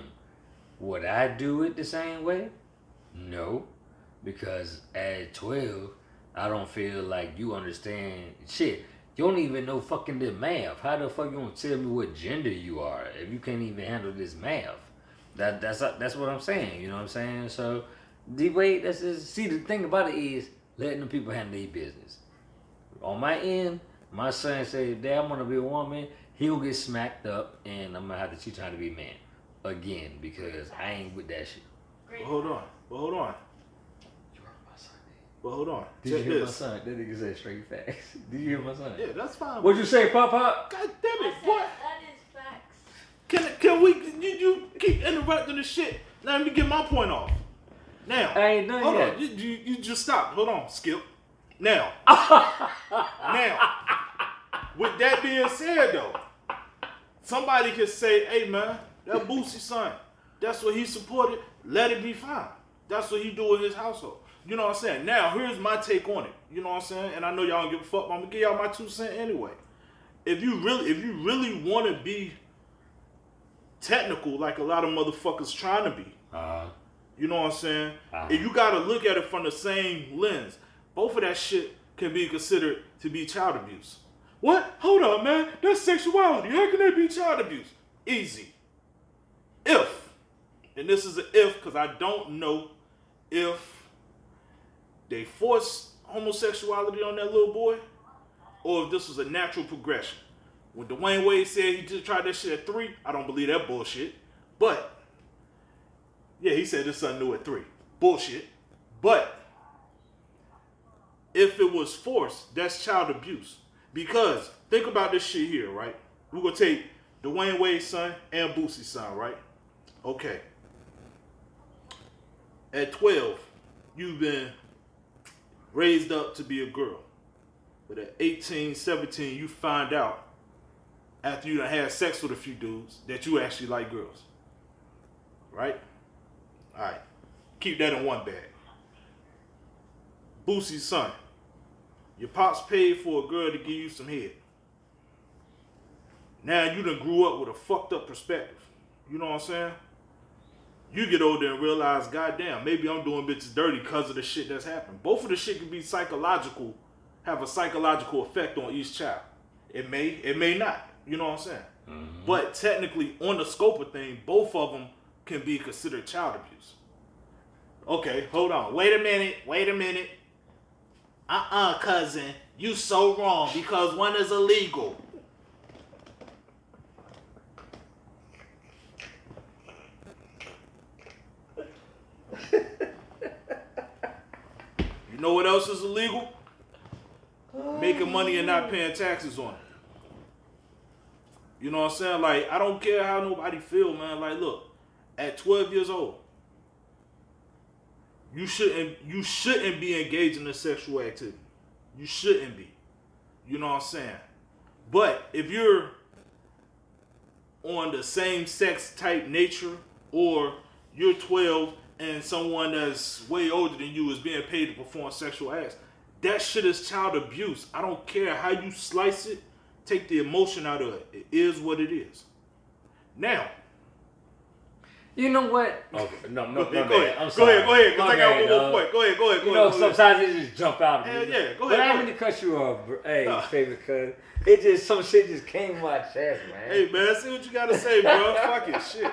Would I do it the same way? No, because at twelve, I don't feel like you understand shit. You don't even know fucking the math. How the fuck you gonna tell me what gender you are if you can't even handle this math? That that's that's what I'm saying. You know what I'm saying? So, D Wade, that's just see the thing about it is letting the people handle their business. On my end, my son say, "Dad, I'm gonna be a woman." He'll get smacked up, and I'm gonna have to teach him how to be a man again because I ain't with that shit. But hold on. But hold on. You heard my son. But hold on. Did Check you hear this. my son? That nigga said straight facts. Did you hear my son? Yeah, that's fine. What'd you say, Pop Pop? God damn it, said, boy. that is facts. Can can we? You, you keep interrupting the shit. Let me get my point off. Now, I ain't done hold yet. on. You, you you just stop. Hold on, Skip. Now, now, with that being said, though, somebody can say, "Hey, man, that Boosie son, that's what he supported. Let it be fine. That's what he do in his household." You know what I'm saying? Now, here's my take on it. You know what I'm saying? And I know y'all don't give a fuck. But I'm gonna give y'all my two cent anyway. If you really, if you really want to be technical, like a lot of motherfuckers trying to be, Uh, you know what I'm saying? Uh-huh. If you gotta look at it from the same lens, both of that shit can be considered to be child abuse. What? Hold on, man. That's sexuality. How can that be child abuse? Easy. If, and this is an if because I don't know if they forced homosexuality on that little boy or if this was a natural progression. When Dwyane Wade said he just tried that shit at three, I don't believe that bullshit. But yeah, he said his son knew at three. Bullshit. But if it was forced, that's child abuse. Because think about this shit here, right? We're gonna take Dwyane Wade's son and Boosie's son, right? Okay. At 12, you've been raised up to be a girl. But at 18, 17, you find out after you done had sex with a few dudes that you actually like girls. Right? Alright. Keep that in one bag. Boosie's son. Your pops paid for a girl to give you some head. Now you done grew up with a fucked up perspective. You know what I'm saying? You get older and realize, goddamn, maybe I'm doing bitches dirty because of the shit that's happened. Both of the shit can be psychological, have a psychological effect on each child. It may, it may not. You know what I'm saying? Mm-hmm. But technically, on the scope of thing, both of them can be considered child abuse. Okay, hold on. Wait a minute. Wait a minute. Uh-uh, cousin. You so wrong because one is illegal. You know what else is illegal? Making money and not paying taxes on it. You know what I'm saying? Like, I don't care how nobody feel, man. Like, look, at 12 years old, you shouldn't you shouldn't be engaging in sexual activity. You shouldn't be. You know what I'm saying? But if you're on the same sex type nature, or you're 12 and someone that's way older than you is being paid to perform sexual acts, that shit is child abuse. I don't care how you slice it, take the emotion out of it. It is what it is. Now, You know what? Okay, no, no, go, no, ahead, go man, ahead, I'm go ahead, go ahead, because My I got one more point. Go ahead, go ahead, go You know, ahead. go ahead. sometimes it just jump out. Hell me. yeah, go But ahead, I go mean to cut you off, bro. Hey, Nah. favorite cuz. It just some shit just came to my chest, man. Hey man, see what you gotta say, bro. Fuck it, shit.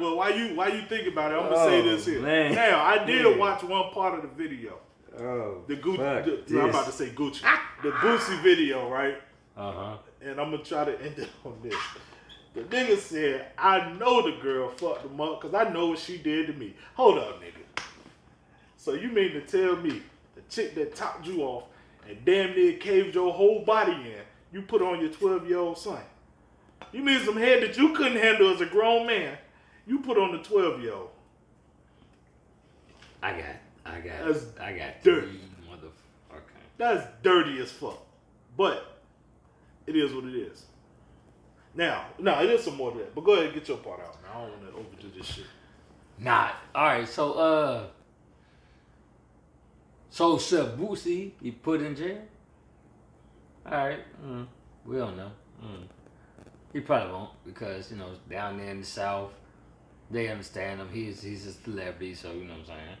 Well, why you why you think about it? I'm gonna say Oh, this here. man. Now, I did Man. watch one part of the video. Oh, The Gucci, fuck the, I'm about to say Gucci. The Boosie video, right? Uh huh. And I'm gonna try to end it on this. The nigga said, I know the girl fucked the up because I know what she did to me. Hold up, nigga. So you mean to tell me the chick that topped you off and damn near caved your whole body in, you put on your 12 year old son? You mean some head that you couldn't handle as a grown man, you put on the 12 year old? I got, I got, That's I got dirty. motherfucker. That's dirty as fuck. But it is what it is. Now, no, it is some more to that. But go ahead and get your part out. Man. I don't want to overdo this shit. Nah. All right. So, uh, so Chef Boosie, he put in jail. All right. Mm, we don't know. Mm. He probably won't because you know down there in the South, they understand him. He's he's a celebrity, so you know what I'm saying.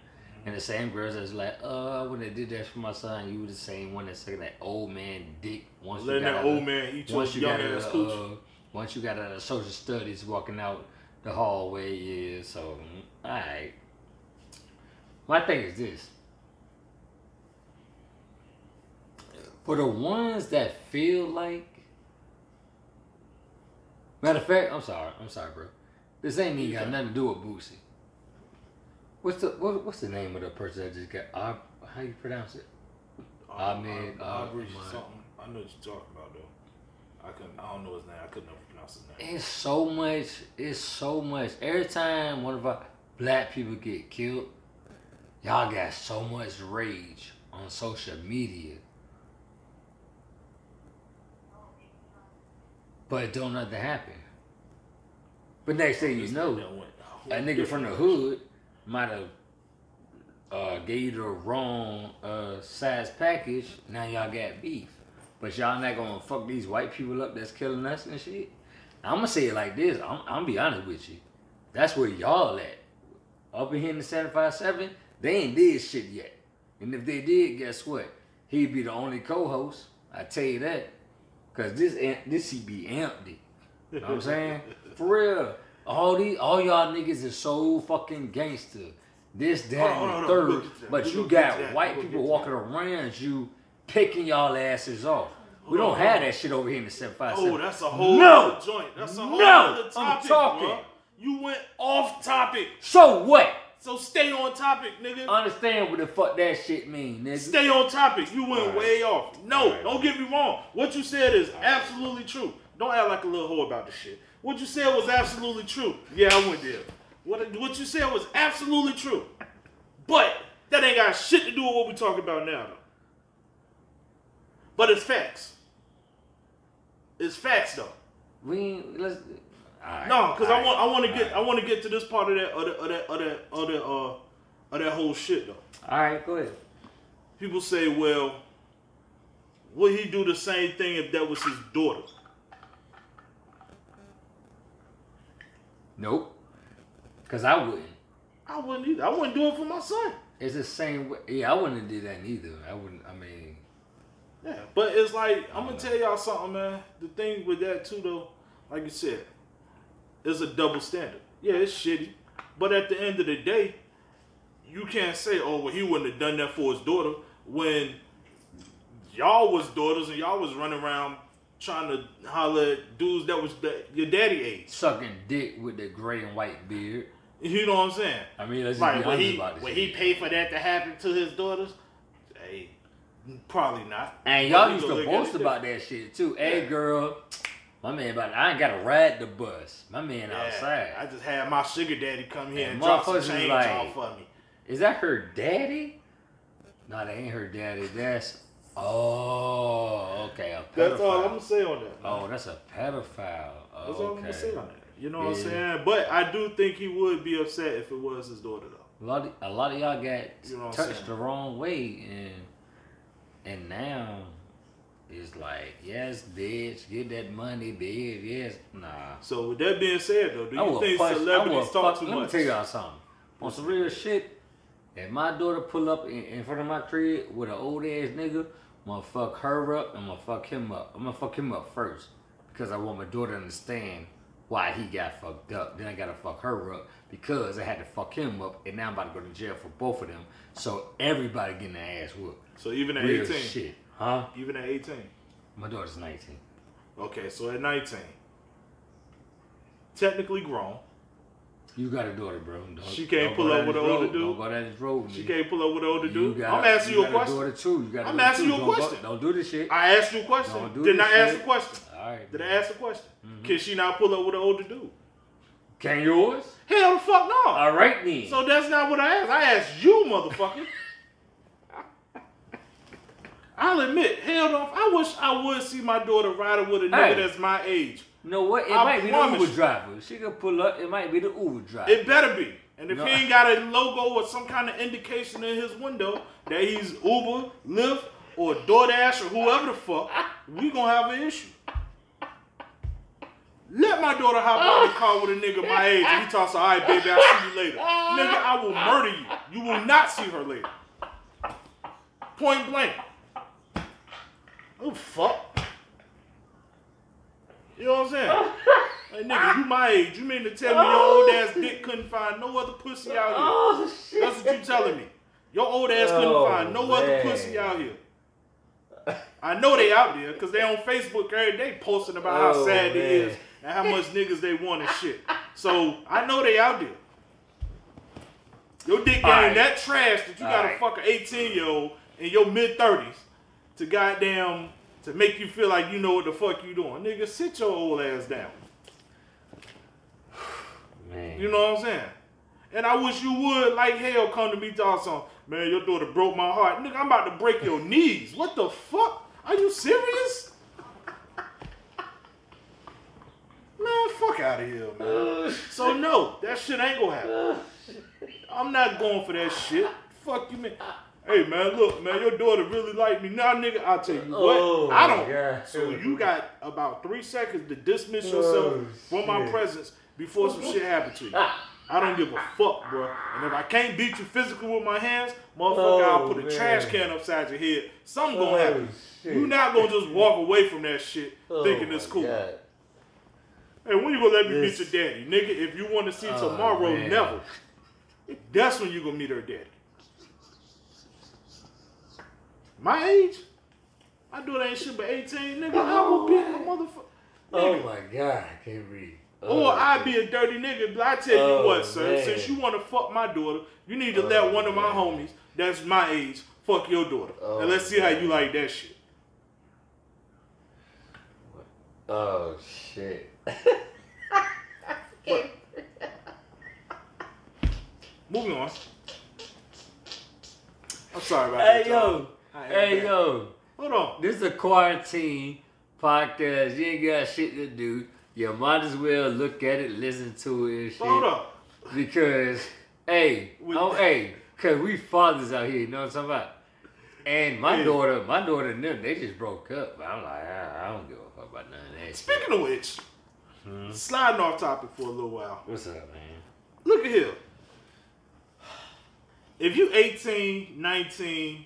And the same girls that's like, uh, when they did that for my son, you were the same one that's sucking that old man dick. Once you got that old man eat your young got ass out cooch. uh, once you got out of social studies, walking out the hallway, yeah. So, all right. My thing is this: for the ones that feel like, matter of fact, I'm sorry, I'm sorry, bro. This ain't even got nothing to do with Boosie. What's the what, what's the name of the person that just got? Uh, how you pronounce it? Ahmed, uh, uh, Aubrey Ahmad. something. I know what you're talking about though. I couldn't. I don't know his name. I couldn't never pronounce his name. It's so much. It's so much. Every time one of our black people get killed, y'all got so much rage on social media. But it don't nothing happen. But next thing you know, a nigga from the hood might have uh, gave you the wrong uh, size package. Now y'all got beef, but y'all not gonna fuck these white people up that's killing us and shit. I'm gonna say it like this. I'm, I'm gonna be honest with you. That's where y'all at. Up in here in the 757, they ain't did shit yet. And if they did, guess what? He'd be the only co-host. I tell you that. Cause this this seat be empty. You know what I'm saying? For real. All these all y'all niggas is so fucking gangster. This, that, on, and the on, we'll third. to. But you got white people walking around you picking y'all asses off. We don't on, have that shit over here in the 757. Oh, that's a whole No! other joint. That's a whole No! other I'm topic, talking. bro. You went off topic. So what? So stay on topic, nigga. Understand what the fuck that shit mean, nigga. Stay on topic. You went Alright. way off. No, Alright. don't get me wrong. What you said is absolutely true. Don't act like a little hoe about this shit. What you said was absolutely true. Yeah, I went there. What, what you said was absolutely true. But that ain't got shit to do with what we talking about now, though. But it's facts. It's facts, though. We let's. No, because I want I want to get alright. I want to get to this part of that of that of that of that of that, uh, of that whole shit though. All right, go ahead. People say, well, would he do the same thing if that was his daughter? Nope. Cause I wouldn't. I wouldn't either. I wouldn't do it for my son. It's the same way. Yeah, I wouldn't do that neither. I wouldn't. I mean, Yeah, but it's like I'm gonna tell y'all something, man. The thing with that too, though, like you said, is a double standard. Yeah, it's shitty, but at the end of the day, you can't say, "Oh, well, he wouldn't have done that for his daughter," when y'all was daughters and y'all was running around trying to holler at dudes that was the, your daddy age. sucking dick with the gray and white beard. You know what I'm saying? I mean, let's just Right, be honest he about this. when he paid for that to happen to his daughters, Probably not. And y'all used to gonna look at boast about that shit too. Hey Yeah. girl, my man about I ain't gotta ride the bus. My man Yeah, outside. I just had my sugar daddy come here And and, drop some change like- off for me. Is that her daddy? No, that ain't her daddy. That's oh, okay, a pedophile. That's all I'm gonna say on that. Oh, that's a pedophile. Oh, That's all I'm gonna say on that. You know what I'm saying? But I do think he would be upset if it was his daughter though. A lot, of, a lot of y'all got You know touched the wrong way, and and now it's like, yes, bitch, get that money, bitch. Yes, nah. So with that being said though, do you think punch- celebrities talk fuck- too Let much? me tell y'all something. On some real shit, if my daughter pull up in, in front of my crib with an old ass nigga, I'm gonna fuck her up. I'm gonna fuck him up. I'm gonna fuck him up first because I want my daughter to understand why he got fucked up. Then I gotta fuck her up because I had to fuck him up, and now I'm about to go to jail for both of them. So everybody getting their ass whooped. So even at Real 18, shit, huh? even at 18. My daughter's 19. Okay, so at 19, technically grown. You got a daughter, bro. Don't, She can't pull up with an older dude? Don't go down this road with She can't pull up with an older dude. got I'm asking you a got question. daughter too. You got a I'm asking you a Don't go- question. Don't do this shit. I asked you a question. Don't do Didn't I ask shit. a question? Right. Did I ask a question? Mm-hmm. Can she not pull up with an older dude? Can yours? Hell the fuck no. All right then. So that's not what I asked. I asked you, motherfucker. I'll admit, hell no. I wish I would see my daughter riding with a nigga Hey. that's my age. you know what? It I might be the Uber you. driver. She could pull up. It might be the Uber driver. It better be. And if No. he ain't got a logo or some kind of indication in his window that he's Uber, Lyft, or DoorDash or whoever the fuck, we gonna have an issue. Let my daughter hop out the car with a nigga my age and he talks, all right, baby, I'll see you later. Ah. Nigga, I will murder you. You will not see her later. Point blank. Oh, fuck. You know what I'm saying? Hey, nigga, you my age. You mean to tell me your old ass dick couldn't find no other pussy out here? oh shit. That's what you telling me. Your old ass couldn't Oh, find no other pussy out here. I know they out there because they on Facebook every day posting about how Oh, sad they man. is and how much niggas they want and shit. So I know they out there. Your dick game Alright. that trash that you gotta Alright. fuck an 18 year old in your mid 30s to goddamn to make you feel like you know what the fuck you doing. Nigga, sit your old ass down. Man. You know what I'm saying? And I wish you would, like hell, come to me talk some, man, your daughter broke my heart. Nigga, I'm about to break your knees. What the fuck? Are you serious? Man, fuck out of here, man. Uh, so no, that shit ain't gonna happen. Uh, I'm not going for that shit. Fuck you, man. Hey man, look, man, your daughter really like me. Now, nigga, I'll tell you what. Oh, I don't. God. So you got about three seconds to dismiss oh, yourself Oh, from my presence before some shit happen to you. I don't give a fuck, bro. And if I can't beat you physically with my hands, motherfucker, I'll Oh, put a oh, man. trash can upside your head. Something gonna Oh, happen. shit. You not gonna just walk away from that shit Oh, thinking it's cool. God. Hey, when you gonna let me This- meet your daddy, nigga? If you want to see Oh, tomorrow, man. never. That's when you gonna meet her daddy. My age, I do that shit but 18, nigga. I will be a motherfucker. Oh my God, I can't read. Oh, Or I be a dirty nigga, but I tell you Oh, what, sir. man. Since you want to fuck my daughter, you need to Oh, let one of my man. homies that's my age fuck your daughter, Oh, and let's see how you like that shit. Oh shit. Moving on. I'm sorry about Hey that. yo. Hey back. yo. Hold on. This is a quarantine podcast. You ain't got shit to do. You might as well look at it, listen to it and shit. Hold up. Because, hey, oh, hey, cause we fathers out here, you know what I'm talking about? And my Yeah. daughter, my daughter and them, they just broke up. I'm like, I, I don't give a fuck about none of that shit. Speaking of which, Hmm? sliding off topic for a little while. What's up, man? Look at here. If you 18, 19,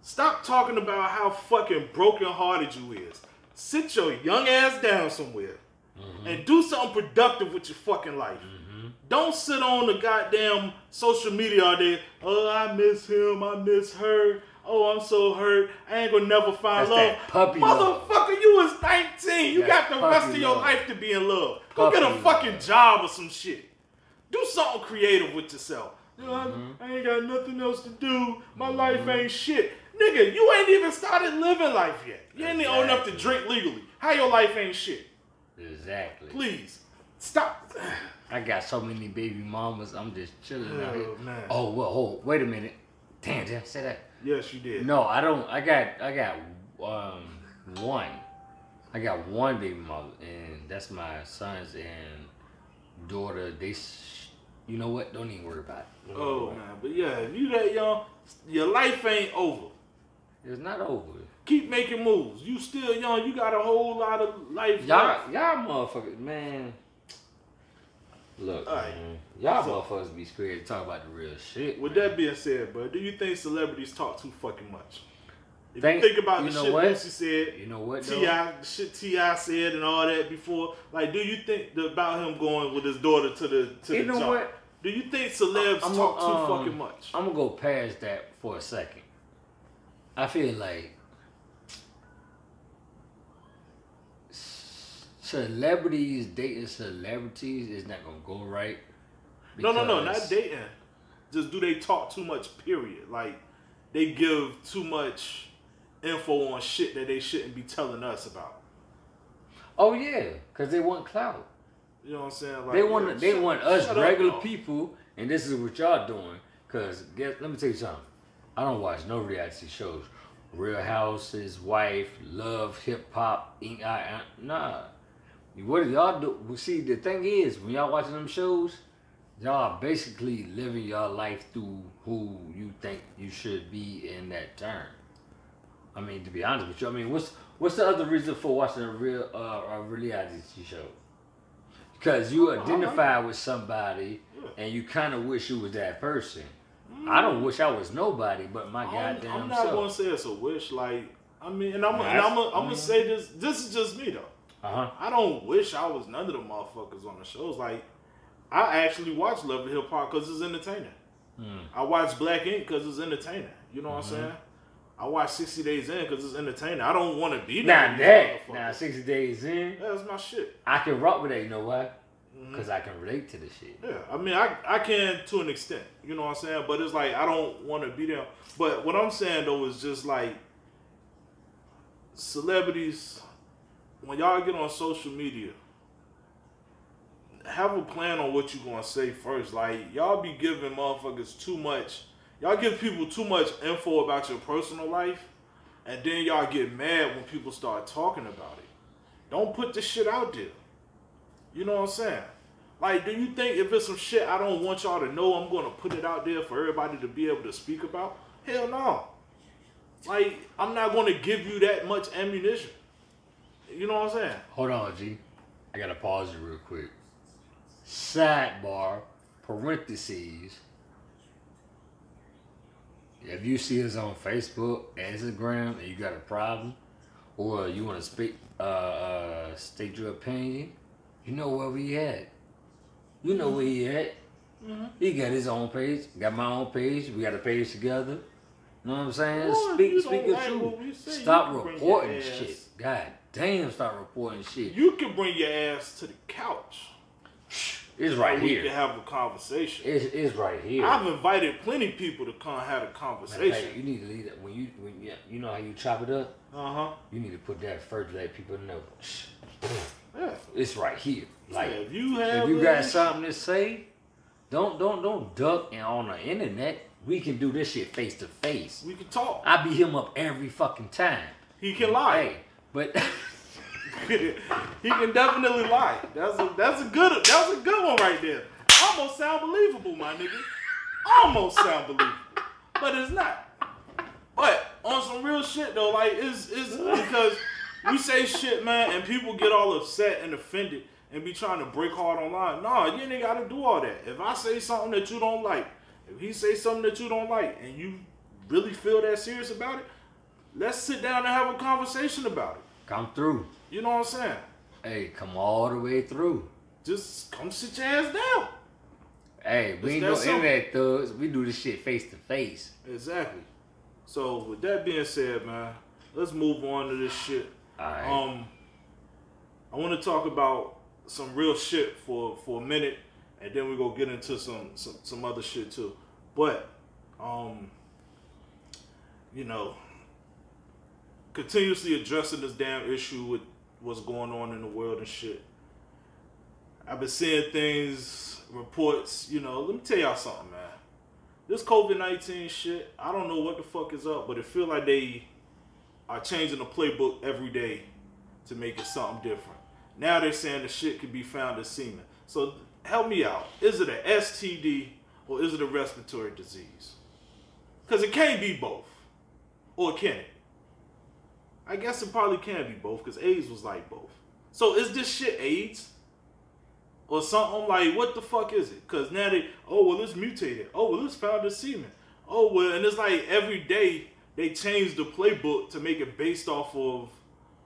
stop talking about how fucking broken hearted you is. Sit your young ass down somewhere and do something productive with your fucking life. Don't sit on the goddamn social media all day. Oh, I miss him. I miss her. Oh, I'm so hurt. I ain't gonna never find That's love. puppy love. Motherfucker, you was 19. You That's got the rest of your love. life to be in love. Go get a fucking love. job or some shit. Do something creative with yourself. You know, mm-hmm. I ain't got nothing else to do. My mm-hmm. life ain't shit. Nigga, you ain't even started living life yet. You ain't even old enough to drink legally. How your life ain't shit? Exactly. Please. Stop. I got so many baby mamas. I'm just chilling out oh, here. Oh, man. Oh well, hold. Wait a minute. Damn, damn. Say that. Yes, you did. No, I don't. I got. I got um one. I got one baby mother, and that's my sons and daughter. They, sh- you know what? Don't even worry about it. Oh man, but yeah, if you that young, your life ain't over. It's not over. Keep making moves. You still young. You got a whole lot of life. Y'all, left. y'all motherfuckers, man. Look, Alright. man, y'all So- motherfuckers be scared to talk about the real shit. With man. that being said, bro, do you think celebrities talk too fucking much? If Think- you think about you the know shit what? Lucy said, you know what? T.I., the shit T.I. said, and all that before, like, do you think the, about him going with his daughter to the to You the know job? what? Do you think celebs I'm- talk too um, fucking much? I'm gonna go past that for a second. I feel like celebrities dating celebrities is not gonna go right. No, no, no, not dating. Just do they talk too much? Period. Like they give too much info on shit that they shouldn't be telling us about. Oh yeah, because they want clout. You know what I'm saying? Like, They want yo, they shut- want us shut up, regular people, and this is what y'all doing. Cause guess, let me tell you something. I don't watch no reality shows. Real Houses, Wife, Love, Hip Hop, Ink Eye. uh, Nah. What do y'all do? See, the thing is, when y'all watching them shows, y'all basically living your life through who you think you should be in that term. I mean, to be honest with you, I mean, what's what's the other reason for watching a real uh, a reality show? Because you identify with somebody and you kind of wish you was that person. I don't wish I was nobody but my I'm, goddamn I'm not self. gonna say it's a wish. Like I mean, and I'm and I'm gonna I'm mm. gonna say this. This is just me though. Uh huh. I don't wish I was none of the motherfuckers on the shows. Like I actually watch Love and Hip Hop because it's entertaining. Mm. I watch Black Ink because it's entertaining. You know what Mm-hmm. I'm saying? I watch 60 Days In because it's entertaining. I don't want to be there. that, now sixty days in, That's my shit. I can rock with that. You know why? Because I can relate to the shit. Yeah, I mean, I, I can to an extent, you know what I'm saying? But it's like, I don't want to be there. But what I'm saying, though, is just like celebrities, when y'all get on social media, have a plan on what you're to say first. Like, y'all be giving motherfuckers too much, y'all give people too much info about your personal life, and then y'all get mad when people start talking about it. Don't put this shit out there. You know what I'm saying? Like, do you think if it's some shit I don't want y'all to know, I'm gonna put it out there for everybody to be able to speak about? Hell no. Like, I'm not gonna give you that much ammunition. You know what I'm saying? Hold on, G. I gotta pause you real quick. Sidebar, parentheses. If you see us on Facebook, Instagram, and you got a problem, or you want to speak, uh, uh, state your opinion, you know where we at. You know where he at. He got his own page, got my own page. We got a page together. You know what I'm saying? If speak, you speak your like truth. what we say, you Stop can bring your reporting shit. God damn, stop reporting shit. You can bring your ass to the couch. It's and right we here. can have a conversation. It's, it's right here. I've invited plenty of people to come have a Matter conversation. you need to leave that when you when you, you know how you chop it up. Uh huh. You need to put that first to let people know. Yeah. It's right here. Like Yeah, if you have if you got something to say, don't don't don't duck and on the internet. We can do this shit face to face. we can talk. I beat him up every fucking time. He can lie. Hey, but he can definitely lie. That's a that's a good that's a good one right there. Almost sound believable, my nigga. Almost sound believable, but it's not. But on some real shit though, like it's it's because we say shit, man, and people get all upset and offended and be trying to break hard online. Nah, you ain't gotta do all that. If I say something that you don't like, if he say something that you don't like, and you really feel that serious about it, let's sit down and have a conversation about it. come through. You know what I'm saying? Hey, come all the way through. Just come sit your ass down. Hey, we ain't no internet thugs. We do this shit face to face. Exactly. So with that being said, man, let's move on to this shit. Alright. Um, I want to talk about some real shit for for a minute, and then we go get into some some, some other shit too. But um, you know, continuously addressing this damn issue with what's going on in the world and shit. I've been seeing things, reports. You know, let me tell y'all something, man. This COVID nineteen shit, I don't know what the fuck is up, but it feel like they are changing the playbook every day to make it something different. Now they're saying the shit could be found in semen. So help me out. Is it a STD or is it a respiratory disease? Because it can't be both. Or can it? I guess it probably can be both because AIDS was like both. So is this shit AIDS? Or something like what the fuck is it? Cause now they oh well it's mutated. Oh well it's found in semen. Oh well and it's like every day they change the playbook to make it based off of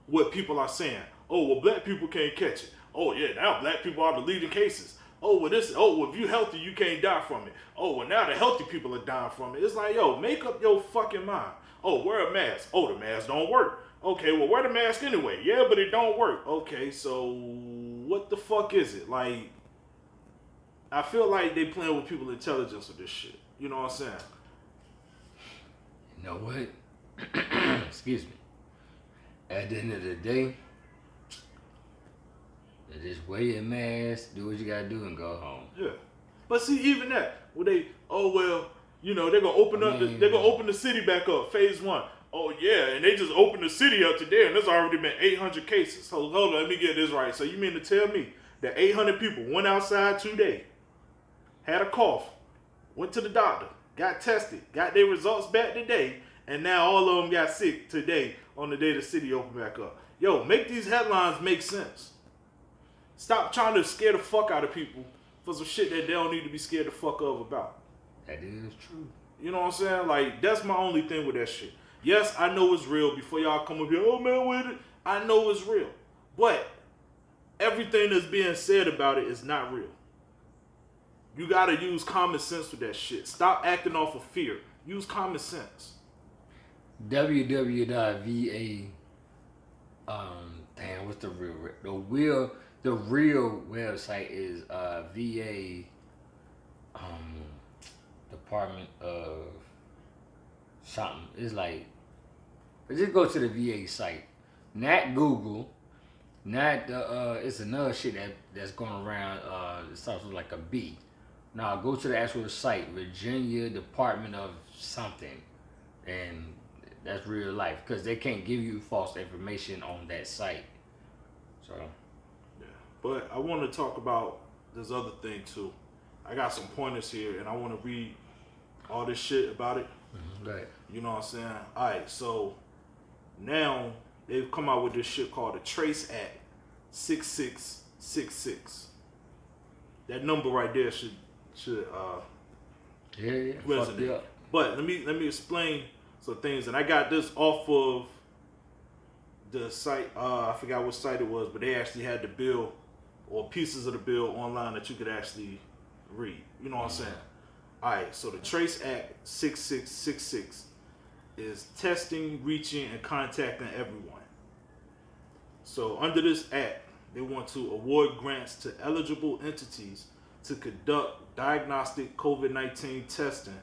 what people are saying. Oh well black people can't catch it. Oh yeah, now black people are the leading cases. Oh well this oh well if you're healthy you can't die from it. Oh well now the healthy people are dying from it. It's like yo, make up your fucking mind. Oh, wear a mask. Oh, the mask don't work. Okay, well wear the mask anyway. Yeah, but it don't work. Okay, so what the fuck is it? Like I feel like they playing with people's intelligence with this shit. You know what I'm saying? You know what? Excuse me. At the end of the day, just wear your mask, do what you gotta do, and go home. Yeah. But see, even that, where they, oh well, you know, they're gonna open up, the, they're gonna open the city back up, phase one. Oh yeah, and they just opened the city up today, and there's already been 800 cases. So hold on, let me get this right. So you mean to tell me that 800 people went outside today, had a cough, went to the doctor, got tested, got their results back today, and now all of them got sick today on the day the city opened back up. Yo, make these headlines make sense. Stop trying to scare the fuck out of people for some shit that they don't need to be scared the fuck of about. That is true. You know what I'm saying? Like that's my only thing with that shit. Yes, I know it's real. Before y'all come up here, oh man, with it, I know it's real. But everything that's being said about it is not real. You gotta use common sense with that shit. Stop acting off of fear. Use common sense. www.va. Um, damn, what's the real? The real the real website is uh, VA um, Department of something. It's like just go to the VA site, not Google, not the. Uh, it's another shit that that's going around. Uh, it starts with like a B. Now go to the actual site, Virginia Department of something, and that's real life because they can't give you false information on that site. So. Yeah. But I want to talk about this other thing too. I got some pointers here, and I want to read all this shit about it. Mm-hmm. Right. You know what I'm saying? All right. So now they've come out with this shit called the Trace Act, six six six six. That number right there should should uh yeah, yeah. resonate. But let me let me explain some things, and I got this off of the site. Uh, I forgot what site it was, but they actually had the bill or pieces of the bill online that you could actually read. You know what I'm saying? All right, so the Trace Act 6666 is testing, reaching, and contacting everyone. So, under this act, they want to award grants to eligible entities to conduct diagnostic COVID 19 testing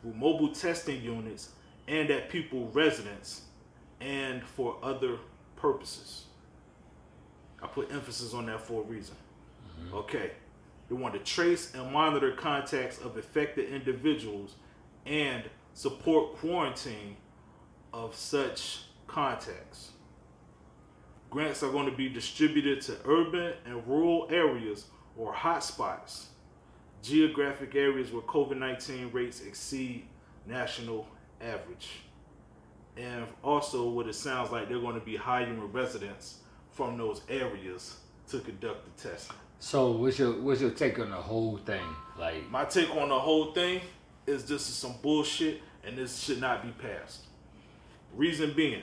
through mobile testing units and at people residence and for other purposes. I put emphasis on that for a reason. Mm-hmm. Okay. They want to trace and monitor contacts of affected individuals and support quarantine of such contacts. Grants are going to be distributed to urban and rural areas or hotspots, geographic areas where COVID 19 rates exceed national average. And also, what it sounds like they're going to be hiring residents from those areas to conduct the testing. So what's your what's your take on the whole thing? Like my take on the whole thing is this is some bullshit and this should not be passed. Reason being,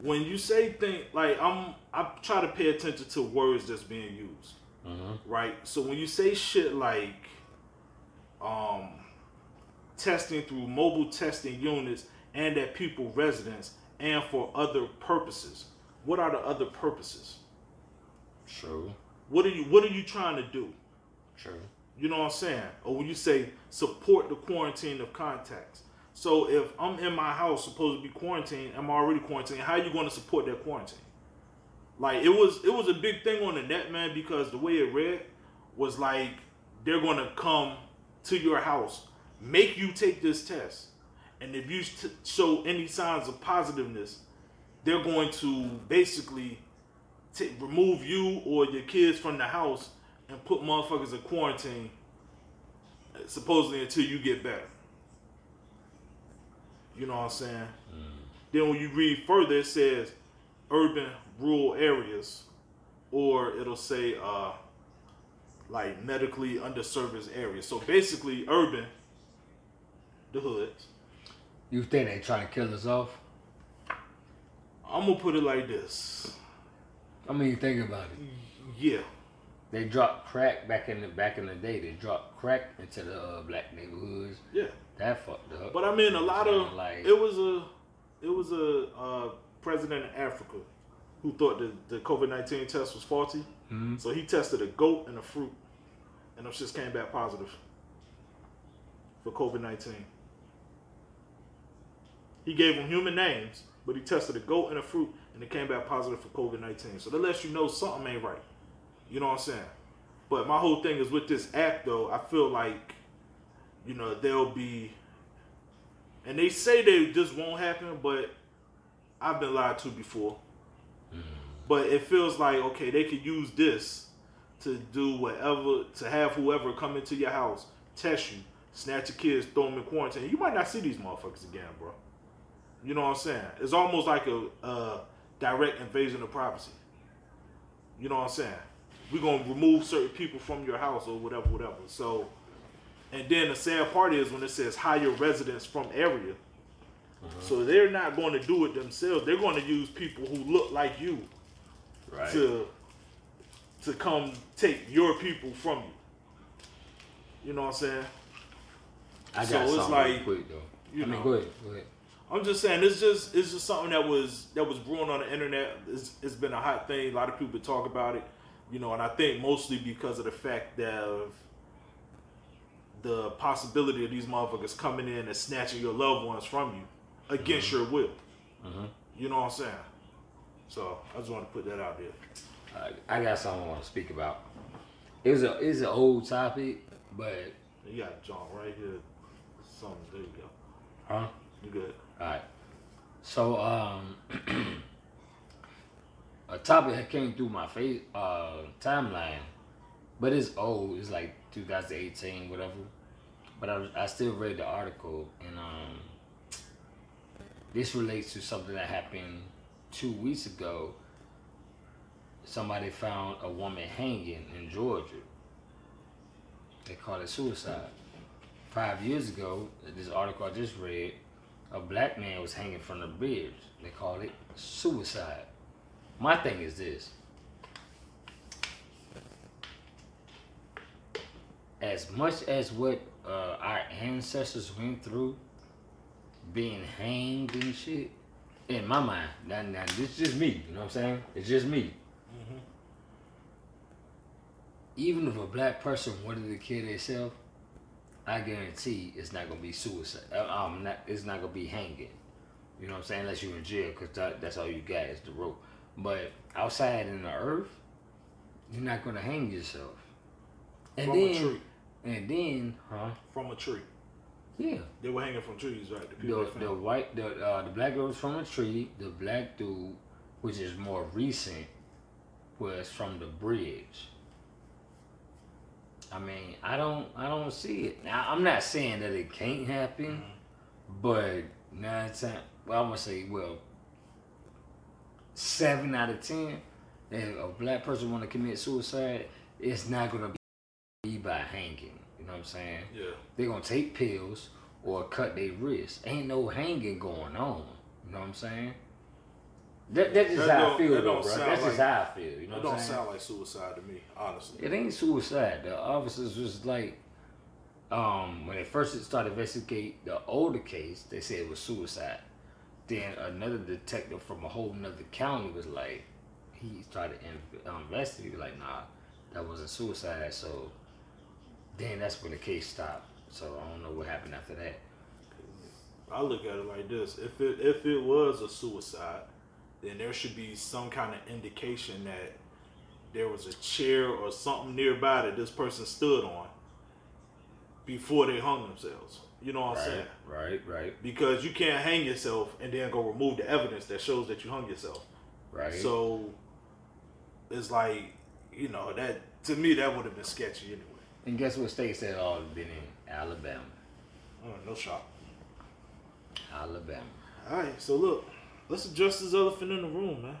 when you say things like I'm I try to pay attention to words that's being used. Mm-hmm. Right? So when you say shit like um testing through mobile testing units and at people residence and for other purposes what are the other purposes? True. What are you What are you trying to do? True. You know what I'm saying? Or when you say support the quarantine of contacts. So if I'm in my house supposed to be quarantined, I'm already quarantined. How are you going to support that quarantine? Like it was it was a big thing on the net, man, because the way it read was like they're going to come to your house, make you take this test, and if you t- show any signs of positiveness, they're going to basically t- remove you or your kids from the house and put motherfuckers in quarantine, supposedly until you get better. You know what I'm saying? Then when you read further, it says urban rural areas, or it'll say uh, like medically underserviced areas. So basically, urban, the hoods. You think they trying to kill us off? I'm gonna put it like this. I mean, think about it. Yeah, They dropped crack back in the back in the day. They dropped crack into the uh, black neighborhoods. yeah. That fucked up. But I mean, a lot of like it was a it was a uh, president of Africa who thought that the COVID nineteen test was faulty. Mhm. So he tested a goat and a fruit, and those just came back positive for COVID nineteen. He gave them human names, but he tested a goat and a fruit, and it came back positive for COVID nineteen. So that lets you know something ain't right. You know what I'm saying? But my whole thing is with this act, though. I feel like, you know, there'll be, and they say they just won't happen, but I've been lied to before. Mm. But it feels like okay, they could use this to do whatever to have whoever come into your house, test you, snatch your kids, throw them in quarantine. You might not see these motherfuckers again, bro. You know what I'm saying? It's almost like a, a direct invasion of privacy. You know what I'm saying? We're gonna remove certain people from your house or whatever, whatever. So, and then the sad part is when it says hire residents from area. Uh-huh. So they're not going to do it themselves. They're going to use people who look like you right. to to come take your people from you. You know what I'm saying? I got so it's something like, real quick though. you I mean, know. go ahead. Go ahead. I'm just saying it's just it's just something that was that was brewing on the internet. It's, it's been a hot thing. A lot of people talk about it, you know, and I think mostly because of the fact that of the possibility of these motherfuckers coming in and snatching your loved ones from you against your will. Mhm. You know what I'm saying? So I just want to put that out there. I, I got something I want to speak about. It was a it's an old topic, but You got John right here. Something. There you go. huh? You good? All right. So um, a topic that came through my face uh timeline, but it's old. It's like 2018, whatever. But I, I still read the article, and um, this relates to something that happened two weeks ago. Somebody found a woman hanging in Georgia. They call it suicide. Five years ago, this article I just read, a black man was hanging from the bridge. They call it suicide. My thing is this. As much as what uh, our ancestors went through, being hanged and shit, in my mind, now, now this is just me, you know what I'm saying? It's just me. Even if a black person wanted to kill themselves, I guarantee it's not gonna be suicide. Uh, Um, not, it's not gonna be hanging. You know what I'm saying? Unless you're in jail, cause that, that's all you got is the rope. But outside in the earth, you're not gonna hang yourself. And From a then, tree. and then, huh? From a tree. Yeah. They were hanging from trees, right? The The, the white, the uh, the black girl was from a tree. The black dude, which is more recent, was from the bridge. I mean, I don't, I don't see it. Now, I'm not saying that it can't happen, but nine times, well, I'm gonna say, well, seven out of ten, if a black person want to commit suicide, it's not gonna be by hanging. You know what I'm saying? yeah. They're gonna take pills or cut their wrist. Ain't no hanging going on. You know what I'm saying? That, that's just That how I feel, though, bro. That's just how I feel. You know what don't I'm saying? sound like suicide to me, honestly. It ain't suicide. The officers was like, um, when they first started investigate the older case, they said it was suicide. Then another detective from a whole nother county was like, he tried to in- um, investigate, like, nah, that wasn't suicide. So Then that's when the case stopped. So I don't know what happened after that. I look at it like this: if it if it was a suicide, then there should be some kind of indication that there was a chair or something nearby that this person stood on before they hung themselves. You know what I'm saying? Right, right, Because you can't hang yourself and then go remove the evidence that shows that you hung yourself. right. So it's like, you know, that to me that would have been sketchy anyway. and guess what state said all been in? Alabama. Uh, no shock. Alabama. All right, so look, let's address this elephant in the room, man.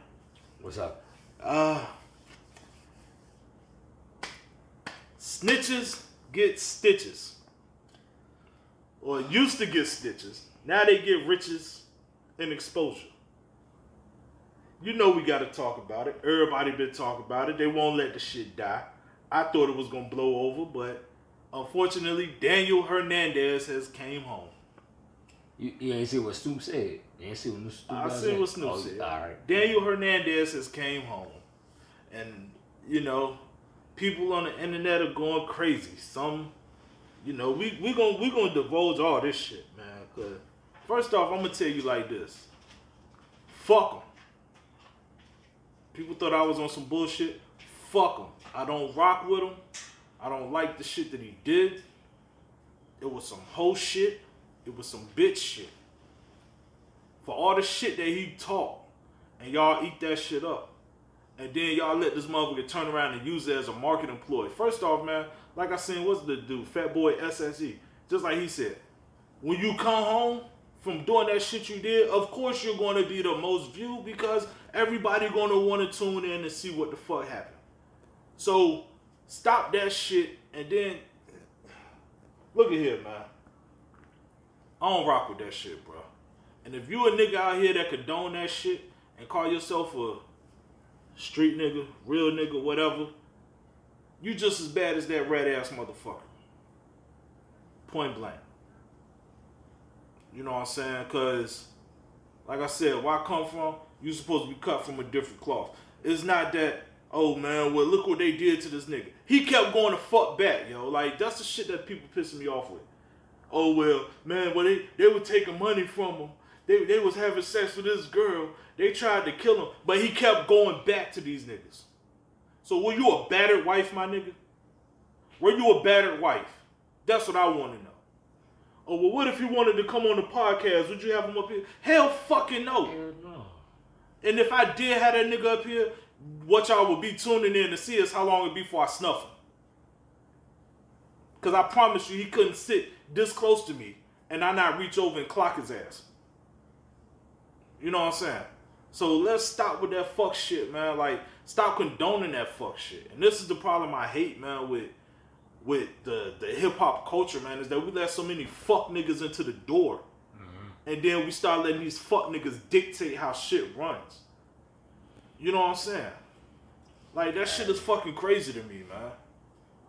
What's up? Uh, snitches get stitches, or used to get stitches. Now they get riches and exposure. You know we got to talk about it. Everybody been talking about it. They won't let the shit die. I thought it was gonna blow over, but unfortunately, Daniel Hernandez has came home. You, you ain't see what Snoop said. You ain't see what Snoop I see what Snoop oh, said. All right. Daniel Hernandez has came home, and you know, people on the internet are going crazy. Some, you know, we we gonna we gonna divulge all this shit, man. Cause first off, I'm gonna tell you like this: fuck them. People thought I was on some bullshit. Fuck them. I don't rock with him. I don't like the shit that he did. It was some hoe shit. It was some bitch shit for all the shit that he taught, and y'all eat that shit up. And then y'all let this motherfucker turn around and use it as a marketing ploy. First off, man, like I said, what's the dude? Fat Boy SSE. Just like he said, when you come home from doing that shit you did, of course you're going to be the most viewed because everybody going to want to tune in and see what the fuck happened. So stop that shit and then look at here, man. I don't rock with that shit, bro. And if you a nigga out here that condone that shit and call yourself a street nigga, real nigga, whatever, you just as bad as that red ass motherfucker. Point blank. You know what I'm saying? Cause like I said, where I come from, you supposed to be cut from a different cloth. It's not that, oh man, well look what they did to this nigga. He kept going to fuck back, yo. Like that's the shit that people pissing me off with. Oh well, man, well they, they were taking money from him. They, they was having sex with this girl. They tried to kill him, but he kept going back to these niggas. So were you a battered wife, my nigga? Were you a battered wife? That's what I want to know. Oh well, what if you wanted to come on the podcast? Would you have him up here? Hell, fucking no. Hell no. And if I did have that nigga up here, what y'all would be tuning in to see is how long it'd be before I snuff him. Cause I promise you, he couldn't sit this close to me and I not reach over and clock his ass. You know what I'm saying? So let's stop with that fuck shit, man. Like, stop condoning that fuck shit. And this is the problem I hate, man, with with the the hip hop culture, man, is that we let so many fuck niggas into the door, mm-hmm. and then we start letting these fuck niggas dictate how shit runs. You know what I'm saying? Like that shit is fucking crazy to me, man.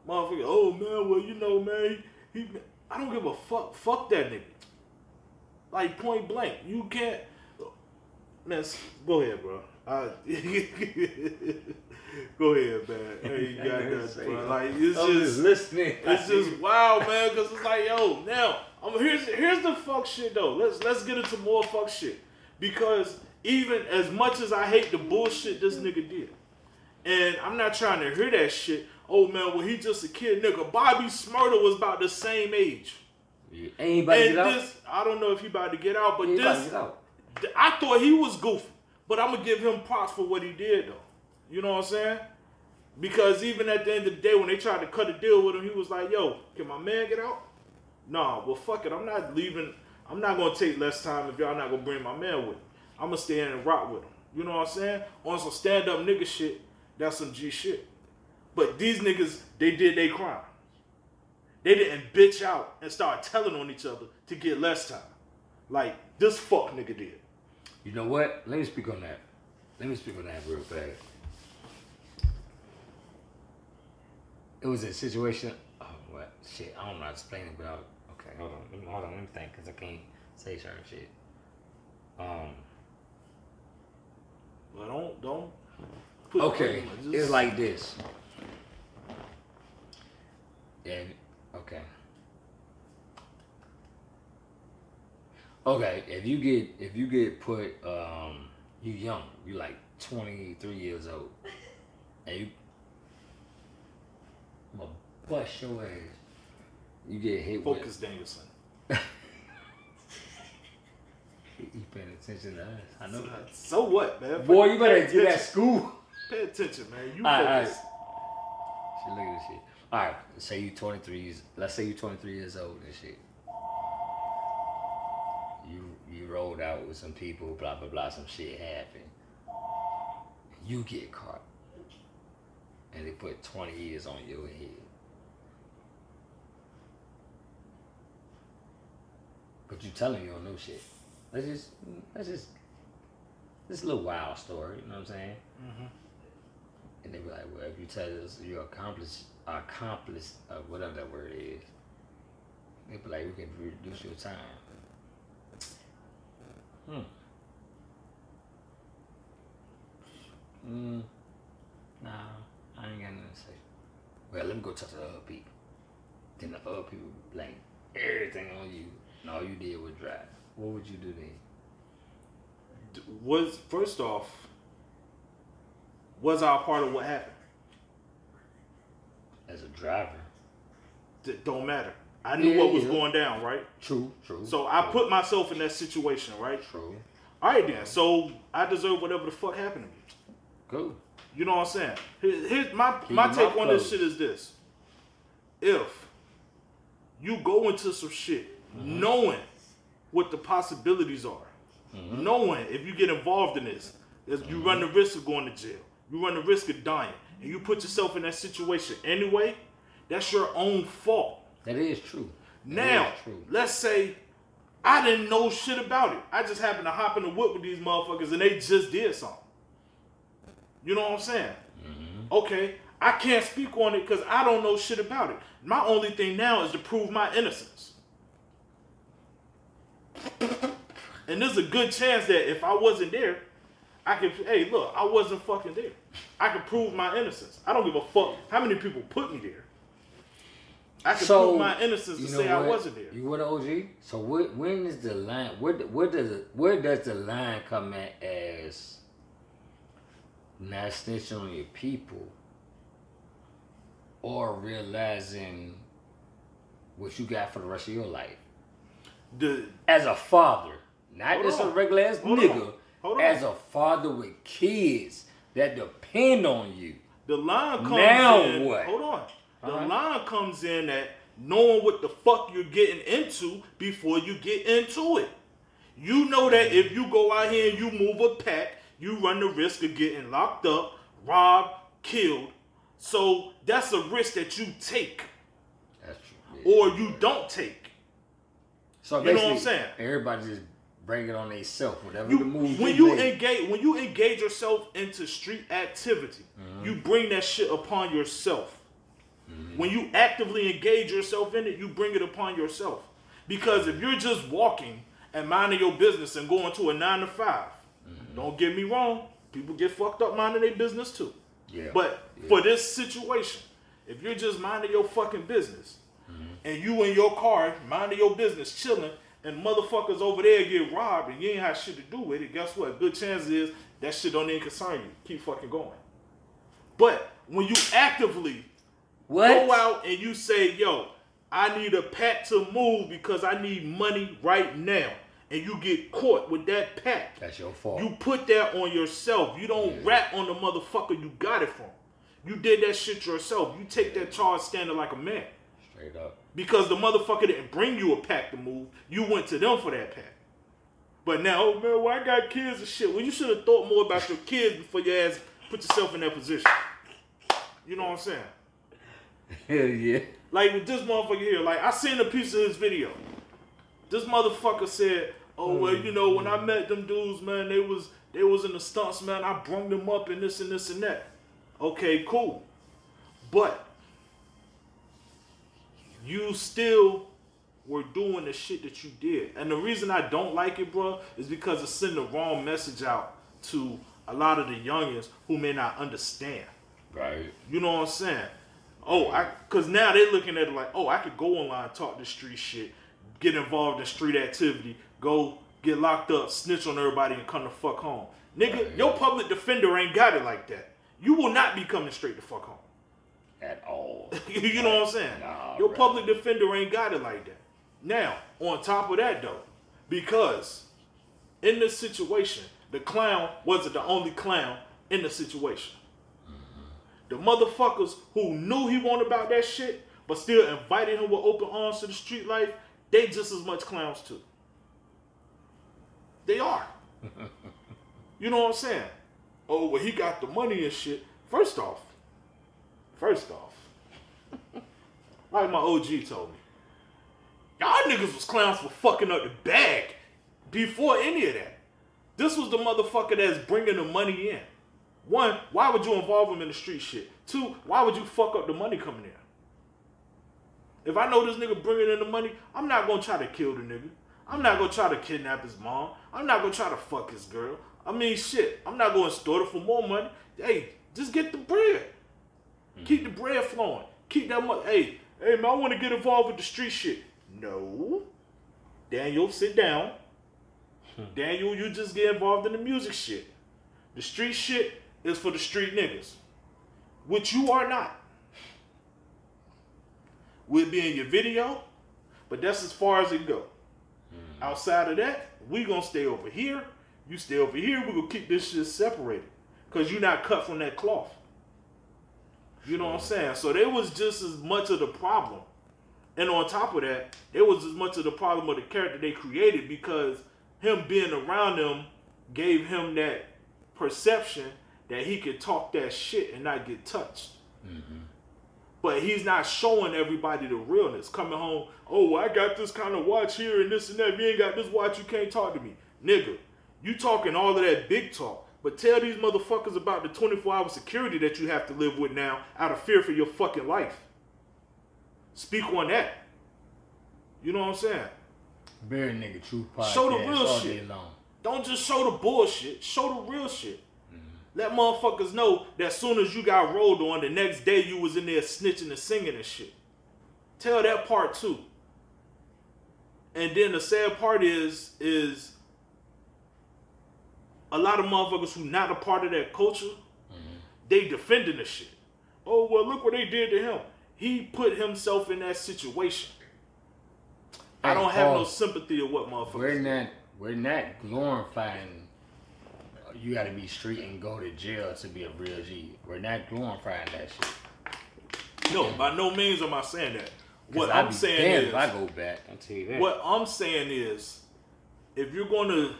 Motherfucker, oh man, well you know, man, he I don't give a fuck. Fuck that nigga. Like point blank, you can't. Man, s- go ahead, bro. Uh, go ahead, man. Hey, you got that, bro. Like it's I'm just, listening. it's just wow, man. Because it's like, yo, now I'm here's here's the fuck shit though. Let's let's get into more fuck shit because even as much as I hate the bullshit this nigga did, and I'm not trying to hear that shit. Oh man, well he just a kid, nigga. Bobby Shmurda was about the same age, Yeah, Anybody and get out? this I don't know if he about to get out, but He about to this get out. th- I thought he was goofy, but I'm gonna give him props for what he did though. You know what I'm saying? Because even at the end of the day, when they tried to cut a deal with him, he was like, "Yo, can my man get out?" Nah, well, fuck it. I'm not leaving. I'm not gonna take less time if y'all not gonna bring my man with me. I'm gonna stay in and rock with him. You know what I'm saying? On some stand up nigga shit, that's some G shit. But these niggas, they did their crime. They didn't bitch out and start telling on each other to get less time. Like this fuck nigga did. You know what? Let me speak on that. Let me speak on that real fast. It was a situation. Oh, what? Shit, I don't know how to explain it, but I'll, okay, hold on. Let me, hold on, let me think, because I can't say certain shit. Um, But don't don't. Okay, just- it's like this. And Okay. Okay, if you get if you get put um you young, you like twenty three years old, and you I'm gonna bust your ass. You get hit Focus Danielson. with you paying attention to us. I know that. So what, man? Boy, you better get that school. Pay attention, man. You All right, focus. Shit, look at this shit. All right, say you 23 years. Let's say you 23 years old and shit. You you rolled out with some people, blah blah blah. Some shit happened. You get caught, and they put 20 years on your head. But you telling you don't know shit. Let's just let's just this a little wild story. You know what I'm saying? Mhm. And they be like, well, if you tell us you're accomplice, accomplice, uh, whatever that word is, they be like, we can reduce your time. Hmm. Mm. Nah, I ain't got nothing to say. Well, let me go talk to the other people. Then the other people blame everything on you, and all you did was drive. What would you do then? Was first off, was I a part of what happened? As a driver? D- don't matter. I knew Yeah, what was yeah. going down, right? True, true. So I true, put myself in that situation, right? True. All right, then. So I deserve whatever the fuck happened to me. Cool. You know what I'm saying? Here's my Keep my take on this shit is this: if you go into some shit Mm-hmm. knowing what the possibilities are, Mm-hmm. knowing if you get involved in this, is you run the risk of going to jail, you run the risk of dying, and you put yourself in that situation anyway, that's your own fault. That is true. That Now, is true. let's say I didn't know shit about it. I just happened to hop in the whip with these motherfuckers and they just did something. You know what I'm saying? Mm-hmm. Okay, I can't speak on it because I don't know shit about it. My only thing now is to prove my innocence. And there's a good chance that if I wasn't there, I could, hey, look, I wasn't fucking there. I could prove my innocence. I don't give a fuck how many people put me there. I can So, prove my innocence to You know say I what? wasn't there. You were what OG? So where, when is the line? Where where does it, where does the line come at as not snitching on your people or realizing what you got for the rest of your life The as a father, not Hold just a regular ass Hold on. nigga, Hold on. as a father with kids that depend on you. the line comes Now in. what? Hold on. The Uh-huh. line comes in at knowing what the fuck you're getting into before you get into it. You know that if you go out here and you move a pack, you run the risk of getting locked up, robbed, killed. So that's a risk that you take That's true. or you don't take. So You know what I'm saying? Everybody just bring it on themselves, whatever You, the move when you make. engage when you engage yourself into street activity, Mm-hmm. you bring that shit upon yourself. When you actively engage yourself in it, you bring it upon yourself. Because if you're just walking and minding your business and going to a nine to 5 Mm-hmm. don't get me wrong, people get fucked up minding their business too. Yeah. But Yeah. for this situation, if you're just minding your fucking business Mm-hmm. and you in your car minding your business, chilling, and motherfuckers over there get robbed and you ain't have shit to do with it, guess what? Good chance is that shit don't even concern you. Keep fucking going. But when you actively what? go out and you say, yo, I need a pack to move because I need money right now, and you get caught with that pack, That's your fault. you put that on yourself. You don't Yeah. rat on the motherfucker you got it from. You did that shit yourself. You take that charge standing like a man. Straight up. Because the motherfucker didn't bring you a pack to move. You went to them for that pack. But now, oh man, well, I got kids and shit. Well, you should have thought more about your kids before your ass put yourself in that position. You know what I'm saying? Hell yeah. Like with this motherfucker here, like I seen a piece of his video. This motherfucker said, "Oh well, mm. you know, when I met them dudes, man, they was they was in the stunts, man. I brung them up and this and this and that." Okay, cool, but you still were doing the shit that you did, and the reason I don't like it, bro, is because it send the wrong message out to a lot of the youngins who may not understand. Right. You know what I'm saying? Oh, I because now they're looking at it like, oh, I could go online, talk the street shit, get involved in street activity, go get locked up, snitch on everybody, and come the fuck home. Nigga, your public defender ain't got it like that. You will not be coming straight the fuck home. At all. you know what I'm saying? Nah, Your bruh. public defender ain't got it like that. Now, on top of that though, because in this situation, the clown wasn't the only clown in the situation. The motherfuckers who knew he wanted about that shit, but still invited him with open arms to the street life, they just as much clowns too. They are. you know what I'm saying? Oh, well, he got the money and shit. First off, first off, like my OG told me, y'all niggas was clowns for fucking up the bag before any of that. This was the motherfucker that's bringing the money in. One, why would you involve him in the street shit? Two, why would you fuck up the money coming in? If I know this nigga bringing in the money, I'm not gonna try to kill the nigga. I'm not gonna try to kidnap his mom. I'm not gonna try to fuck his girl. I mean, shit. I'm not gonna store it for more money. Hey, just get the bread. Keep the bread flowing. Keep that money. Hey, hey, man, I want to get involved with the street shit. No. Daniel, sit down. Hmm. Daniel, you just get involved in the music shit. The street shit is for the street niggas, which you are not. We'll be in your video, but that's as far as it go. Hmm. Outside of that, we gonna stay over here. You stay over here. We gonna keep this shit separated, cause you're not cut from that cloth. You know what I'm saying? So there was just as much of the problem, and on top of that, there was as much of the problem of the character they created because him being around them gave him that perception that he could talk that shit and not get touched. Mm-hmm. But he's not showing everybody the realness. Coming home, oh, I got this kind of watch here and this and that. If you ain't got this watch, you can't talk to me. Nigga, you talking all of that big talk. But tell these motherfuckers about the 24 hour security that you have to live with now out of fear for your fucking life. Speak on that. You know what I'm saying? Very nigga truth podcast Show the real shit. long. Don't just show the bullshit. Show the real shit. Let motherfuckers know that soon as you got rolled on, the next day you was in there snitching and singing and shit. Tell that part too. And then the sad part is, is a lot of motherfuckers who not a part of that culture, mm-hmm. they defending the shit. Oh well, look what they did to him. He put himself in that situation. I don't have no sympathy of what motherfuckers. We're not we're not glorifying you gotta be street and go to jail to be a real G. We're not glorifying that shit. No, by no means am I saying that. What I'm saying is, if I go back. I'll tell you that. what I'm saying is, if you're going to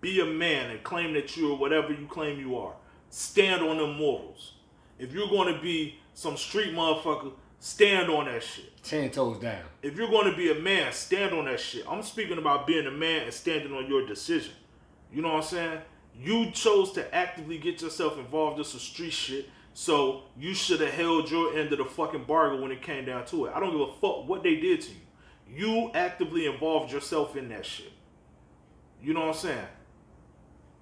be a man and claim that you're whatever you claim you are, stand on them morals. If you're going to be some street motherfucker, stand on that shit. Ten toes down. If you're going to be a man, stand on that shit. I'm speaking about being a man and standing on your decision. You know what I'm saying? You chose to actively get yourself involved in some street shit, so you should have held your end of the fucking bargain when it came down to it. I don't give a fuck what they did to you. You actively involved yourself in that shit. You know what I'm saying?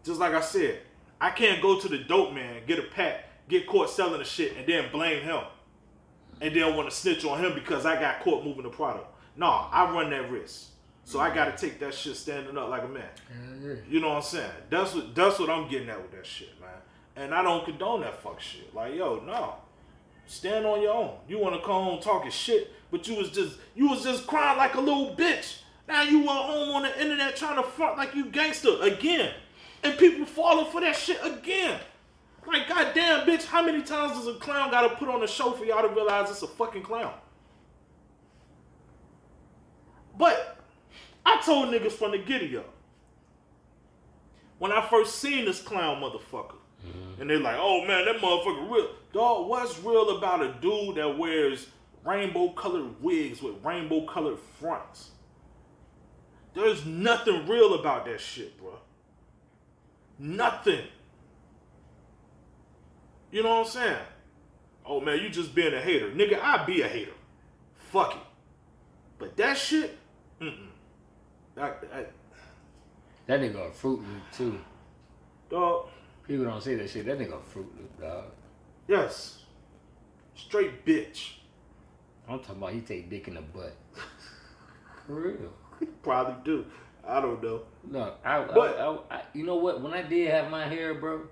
Just like I said, I can't go to the dope man, get a pack, get caught selling the shit, and then blame him and then want to snitch on him because I got caught moving the product. No, I run that risk. So I gotta take that shit standing up like a man. Yeah. You know what I'm saying? That's what that's what I'm getting at with that shit, man. And I don't condone that fuck shit. Like, yo, no. Stand on your own. You wanna come home talking shit, but you was just you was just crying like a little bitch. Now you were home on the internet trying to front like you gangster again. And people falling for that shit again. Like, goddamn, bitch, how many times does a clown gotta put on a show for y'all to realize it's a fucking clown? But I told niggas from the giddy up. When I first seen this clown motherfucker, mm-hmm. and they're like, oh man, that motherfucker real. Dog, what's real about a dude that wears rainbow colored wigs with rainbow colored fronts? There's nothing real about that shit, bro. Nothing. You know what I'm saying? Oh man, you just being a hater. Nigga, I be a hater. Fuck it. But that shit, mm-mm. That, that, That nigga a Fruit Loop too. dog, People don't say that shit. That nigga a Fruit Loop, dog. yes. Straight bitch. I'm talking about he take dick in the butt. For real. Probably do. I don't know. Look, I, But- I, I, I, you know what? When I did have my hair, bro,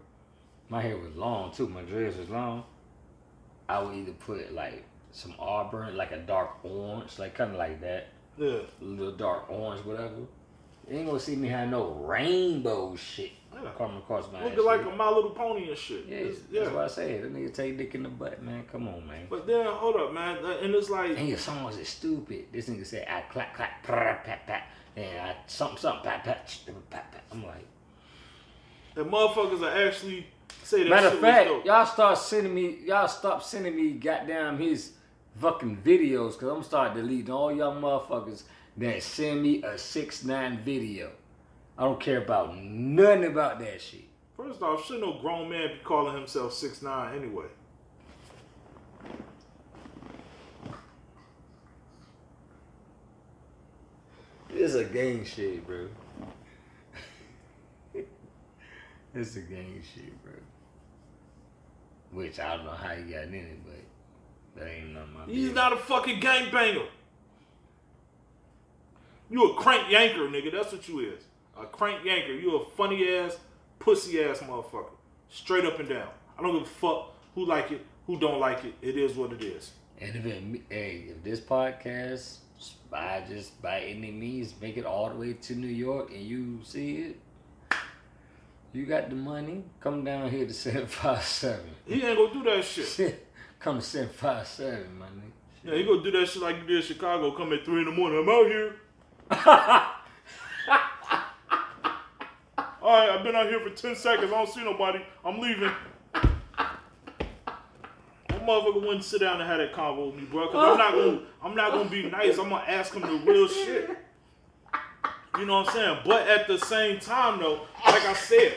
my hair was long too. My dress was long. I would either put like some auburn, like a dark orange, like kind of like that, Yeah. a little dark orange, whatever. You ain't gonna see me have no rainbow shit Yeah. coming across my Looking like cheek. a My Little Pony and shit. Yeah, It's- that's why I say that nigga take dick in the butt, man. Come on, man. But then hold up, man, and it's like And your songs is stupid. This nigga said I clap clap pat pat pat and I something something pat pat pat pat. I'm like, the motherfuckers are actually say that matter shit of fact, y'all start sending me, y'all stop sending me goddamn his fucking videos, cause I'm gonna start deleting all y'all motherfuckers that send me a six nine video. I don't care about nothing about that shit. First off, should no grown man be calling himself six nine anyway? It's a gang shit, bro. it's a gang shit, bro. Which I don't know how he got in it, but that ain't none my He's business. not a fucking gangbanger. You a crank yanker, nigga. That's what you is. A crank yanker. You a funny ass, pussy ass motherfucker. Straight up and down. I don't give a fuck who like it, who don't like it. It is what it is. And if it, hey, if this podcast by just by any means make it all the way to New York and you see it, you got the money. Come down here to seven five seven. He ain't gonna do that shit. Come to seven, my nigga. Yeah, he gonna do that shit like you did in Chicago. Come at three in the morning. I'm out here. All right, I've been out here for ten seconds. I don't see nobody. I'm leaving. That motherfucker wouldn't sit down and have that convo with me, bro. Cause I'm not gonna, I'm not gonna be nice. I'm gonna ask him the real shit. You know what I'm saying? But at the same time, though, like I said,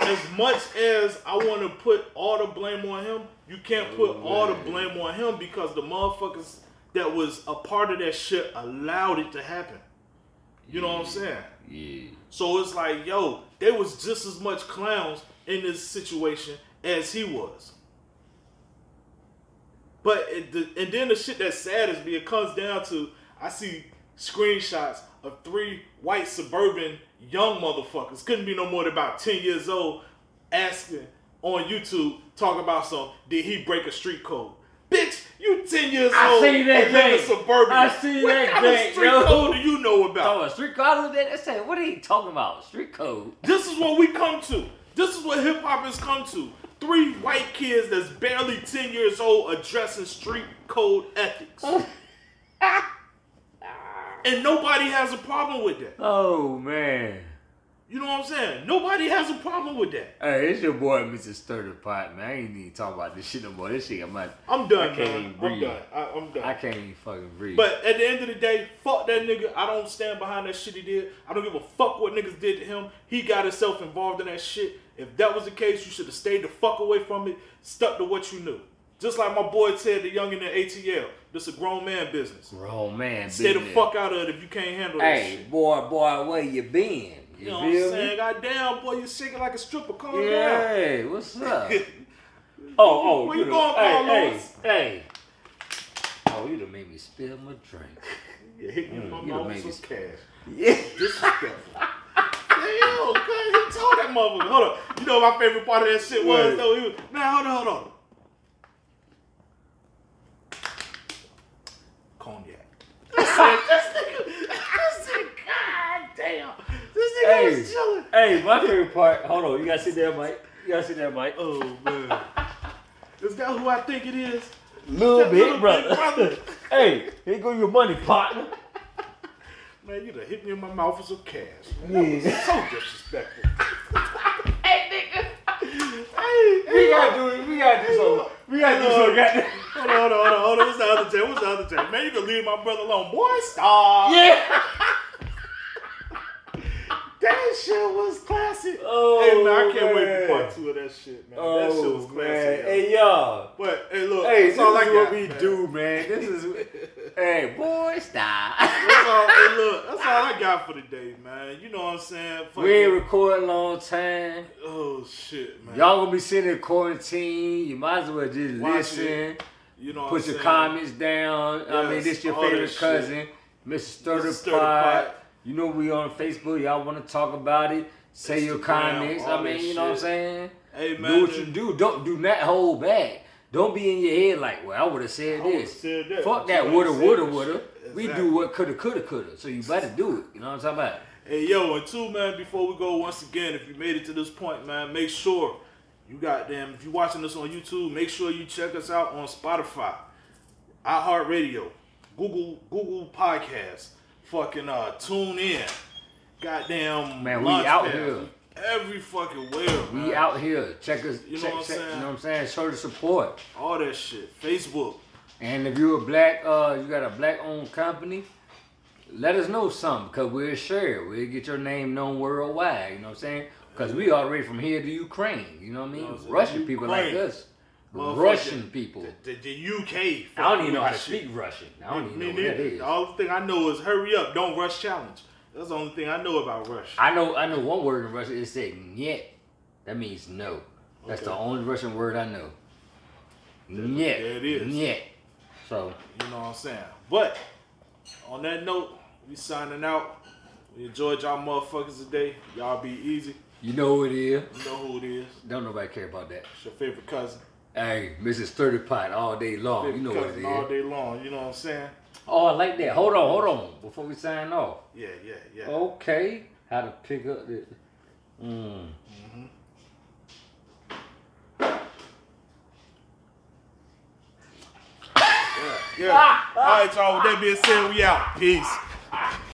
as much as I want to put all the blame on him, you can't put oh, all the blame on him because the motherfuckers that was a part of that shit allowed it to happen. You know what I'm saying? Yeah. So it's like, yo, they was just as much clowns in this situation as he was. But it, the, and then the shit that saddens me, it comes down to I see screenshots of three white suburban young motherfuckers, couldn't be no more than about ten years old, asking on YouTube, talk about some, did he break a street code? Bitch, you ten years I old seen that and live in thing. suburban. I seen what that kind of thing, street yo. code do you know about? A street code? They say, what are you talking about? Street code? This is what we come to. This is what hip hop has come to. Three white kids that's barely 10 years old addressing street code ethics. and nobody has a problem with that. Oh man. You know what I'm saying? Nobody has a problem with that. Hey, it's your boy, Mr. Stir the Pot, man. I ain't even talking about this shit no more. This shit, I'm not. I'm done, I can't man. even I'm breathe. done. I, I'm done. I can't even fucking breathe. But at the end of the day, fuck that nigga. I don't stand behind that shit he did. I don't give a fuck what niggas did to him. He got himself involved in that shit. If that was the case, you should have stayed the fuck away from it, stuck to what you knew. Just like my boy said, the young in the ATL. This a grown man business. grown man, business. Stay the fuck out of it if you can't handle Hey, shit. boy, boy, where you been? You, You know what I'm saying? me? God damn, boy, you shaking like a stripper. Calm down. Yeah, what's up? oh, oh, Where you going, hey, Carlos? hey, hey. Oh, you done made me spill my drink. Yeah, hit me Mm, my you mouth done with made me some cash. Yeah. Disrespectful. Damn, cuz he told that motherfucker. Hold on. You know what my favorite part of that shit was What? though? He was, man, hold on, hold on. Cognac. I said, this I said, God damn. This nigga Hey, was chilling. hey, my favorite part. Hold on, you gotta sit there, Mike. You gotta sit there, Mike. Oh man. this guy who I think it is? Little That bit, little brother. big brother. hey, here go your money, partner. Man, you done hit me in my mouth with some cash. Man, that was so disrespectful. Hey, nigga. Hey, We gotta oh. do it. We gotta do something. We gotta do something. Oh, Goddamn. Hold on, hold on, hold on, hold on. What's the other J? What's the other J? Man, you can leave my brother alone. Boy, stop. Yeah. That shit was classic. Oh, hey, man, I can't wait for part two of that shit, man. that shit Oh was classic. man. Hey y'all. But, hey, look, Hey, this is got. what we man. do, man. This is. hey, boy, stop. That's all, hey, look, that's all I got for today, man. You know what I'm saying? Fucking- we ain't recording a long time. oh, shit, man. Y'all gonna be sitting in quarantine. You might as well just Watch listen. it. You know, what Put your saying? comments down. I mean, Yes, this your favorite cousin, Mr. Mr. Stir the Pot. You know we on Facebook. Y'all want to talk about it? Say your comments. I mean, you know what I'm saying? Hey man, do what you do. Don't do not hold back. Don't be in your head like, well, I would have said this. said that, Fuck that woulda, woulda, woulda. shit. We do what coulda, coulda, coulda. So you better do it. You know what I'm talking about? Hey yo, and two man, before we go, once again, if you made it to this point, man, make sure you got them. if you're watching this on YouTube, make sure you check us out on Spotify, iHeartRadio, Google Google Podcasts, fucking uh TuneIn. Goddamn Man, we out Launchpad. here. Every fucking where. We man. out here. Check us. You know check, what I'm check- saying? You know what I'm saying? Show the support. All that shit. Facebook. And if you're a black, uh, you got a black-owned company, let us know something because we'll share. We'll get your name known worldwide. You know what I'm saying? Because we the from here to Ukraine. You know what I mean? You know what I'm saying? Russian people like Ukraine. us. Russian people. The, the UK. I don't even know how to speak Russian. I don't even know what that neither. The only thing I know is hurry up, don't rush challenge. That's the only thing I know about rush. I know I know one word in Russian. It said "niet." That means no. That's the only Russian word I know. Niet. there it is. Niet. So You know what I'm saying? But on that note, we signing out. We enjoyed y'all motherfuckers today. Y'all be easy. you know who it is. You know who it is. Don't nobody care about that. It's your favorite cousin. Hey, Mrs. Stir the Pot all day long. You know what it all day long. You know what I'm saying? Oh, I like that. Hold on, hold on. Before we sign off. Yeah, yeah, yeah. Okay. How to pick up the. Mm. Yeah. All right, y'all. With that being said, we out. Peace.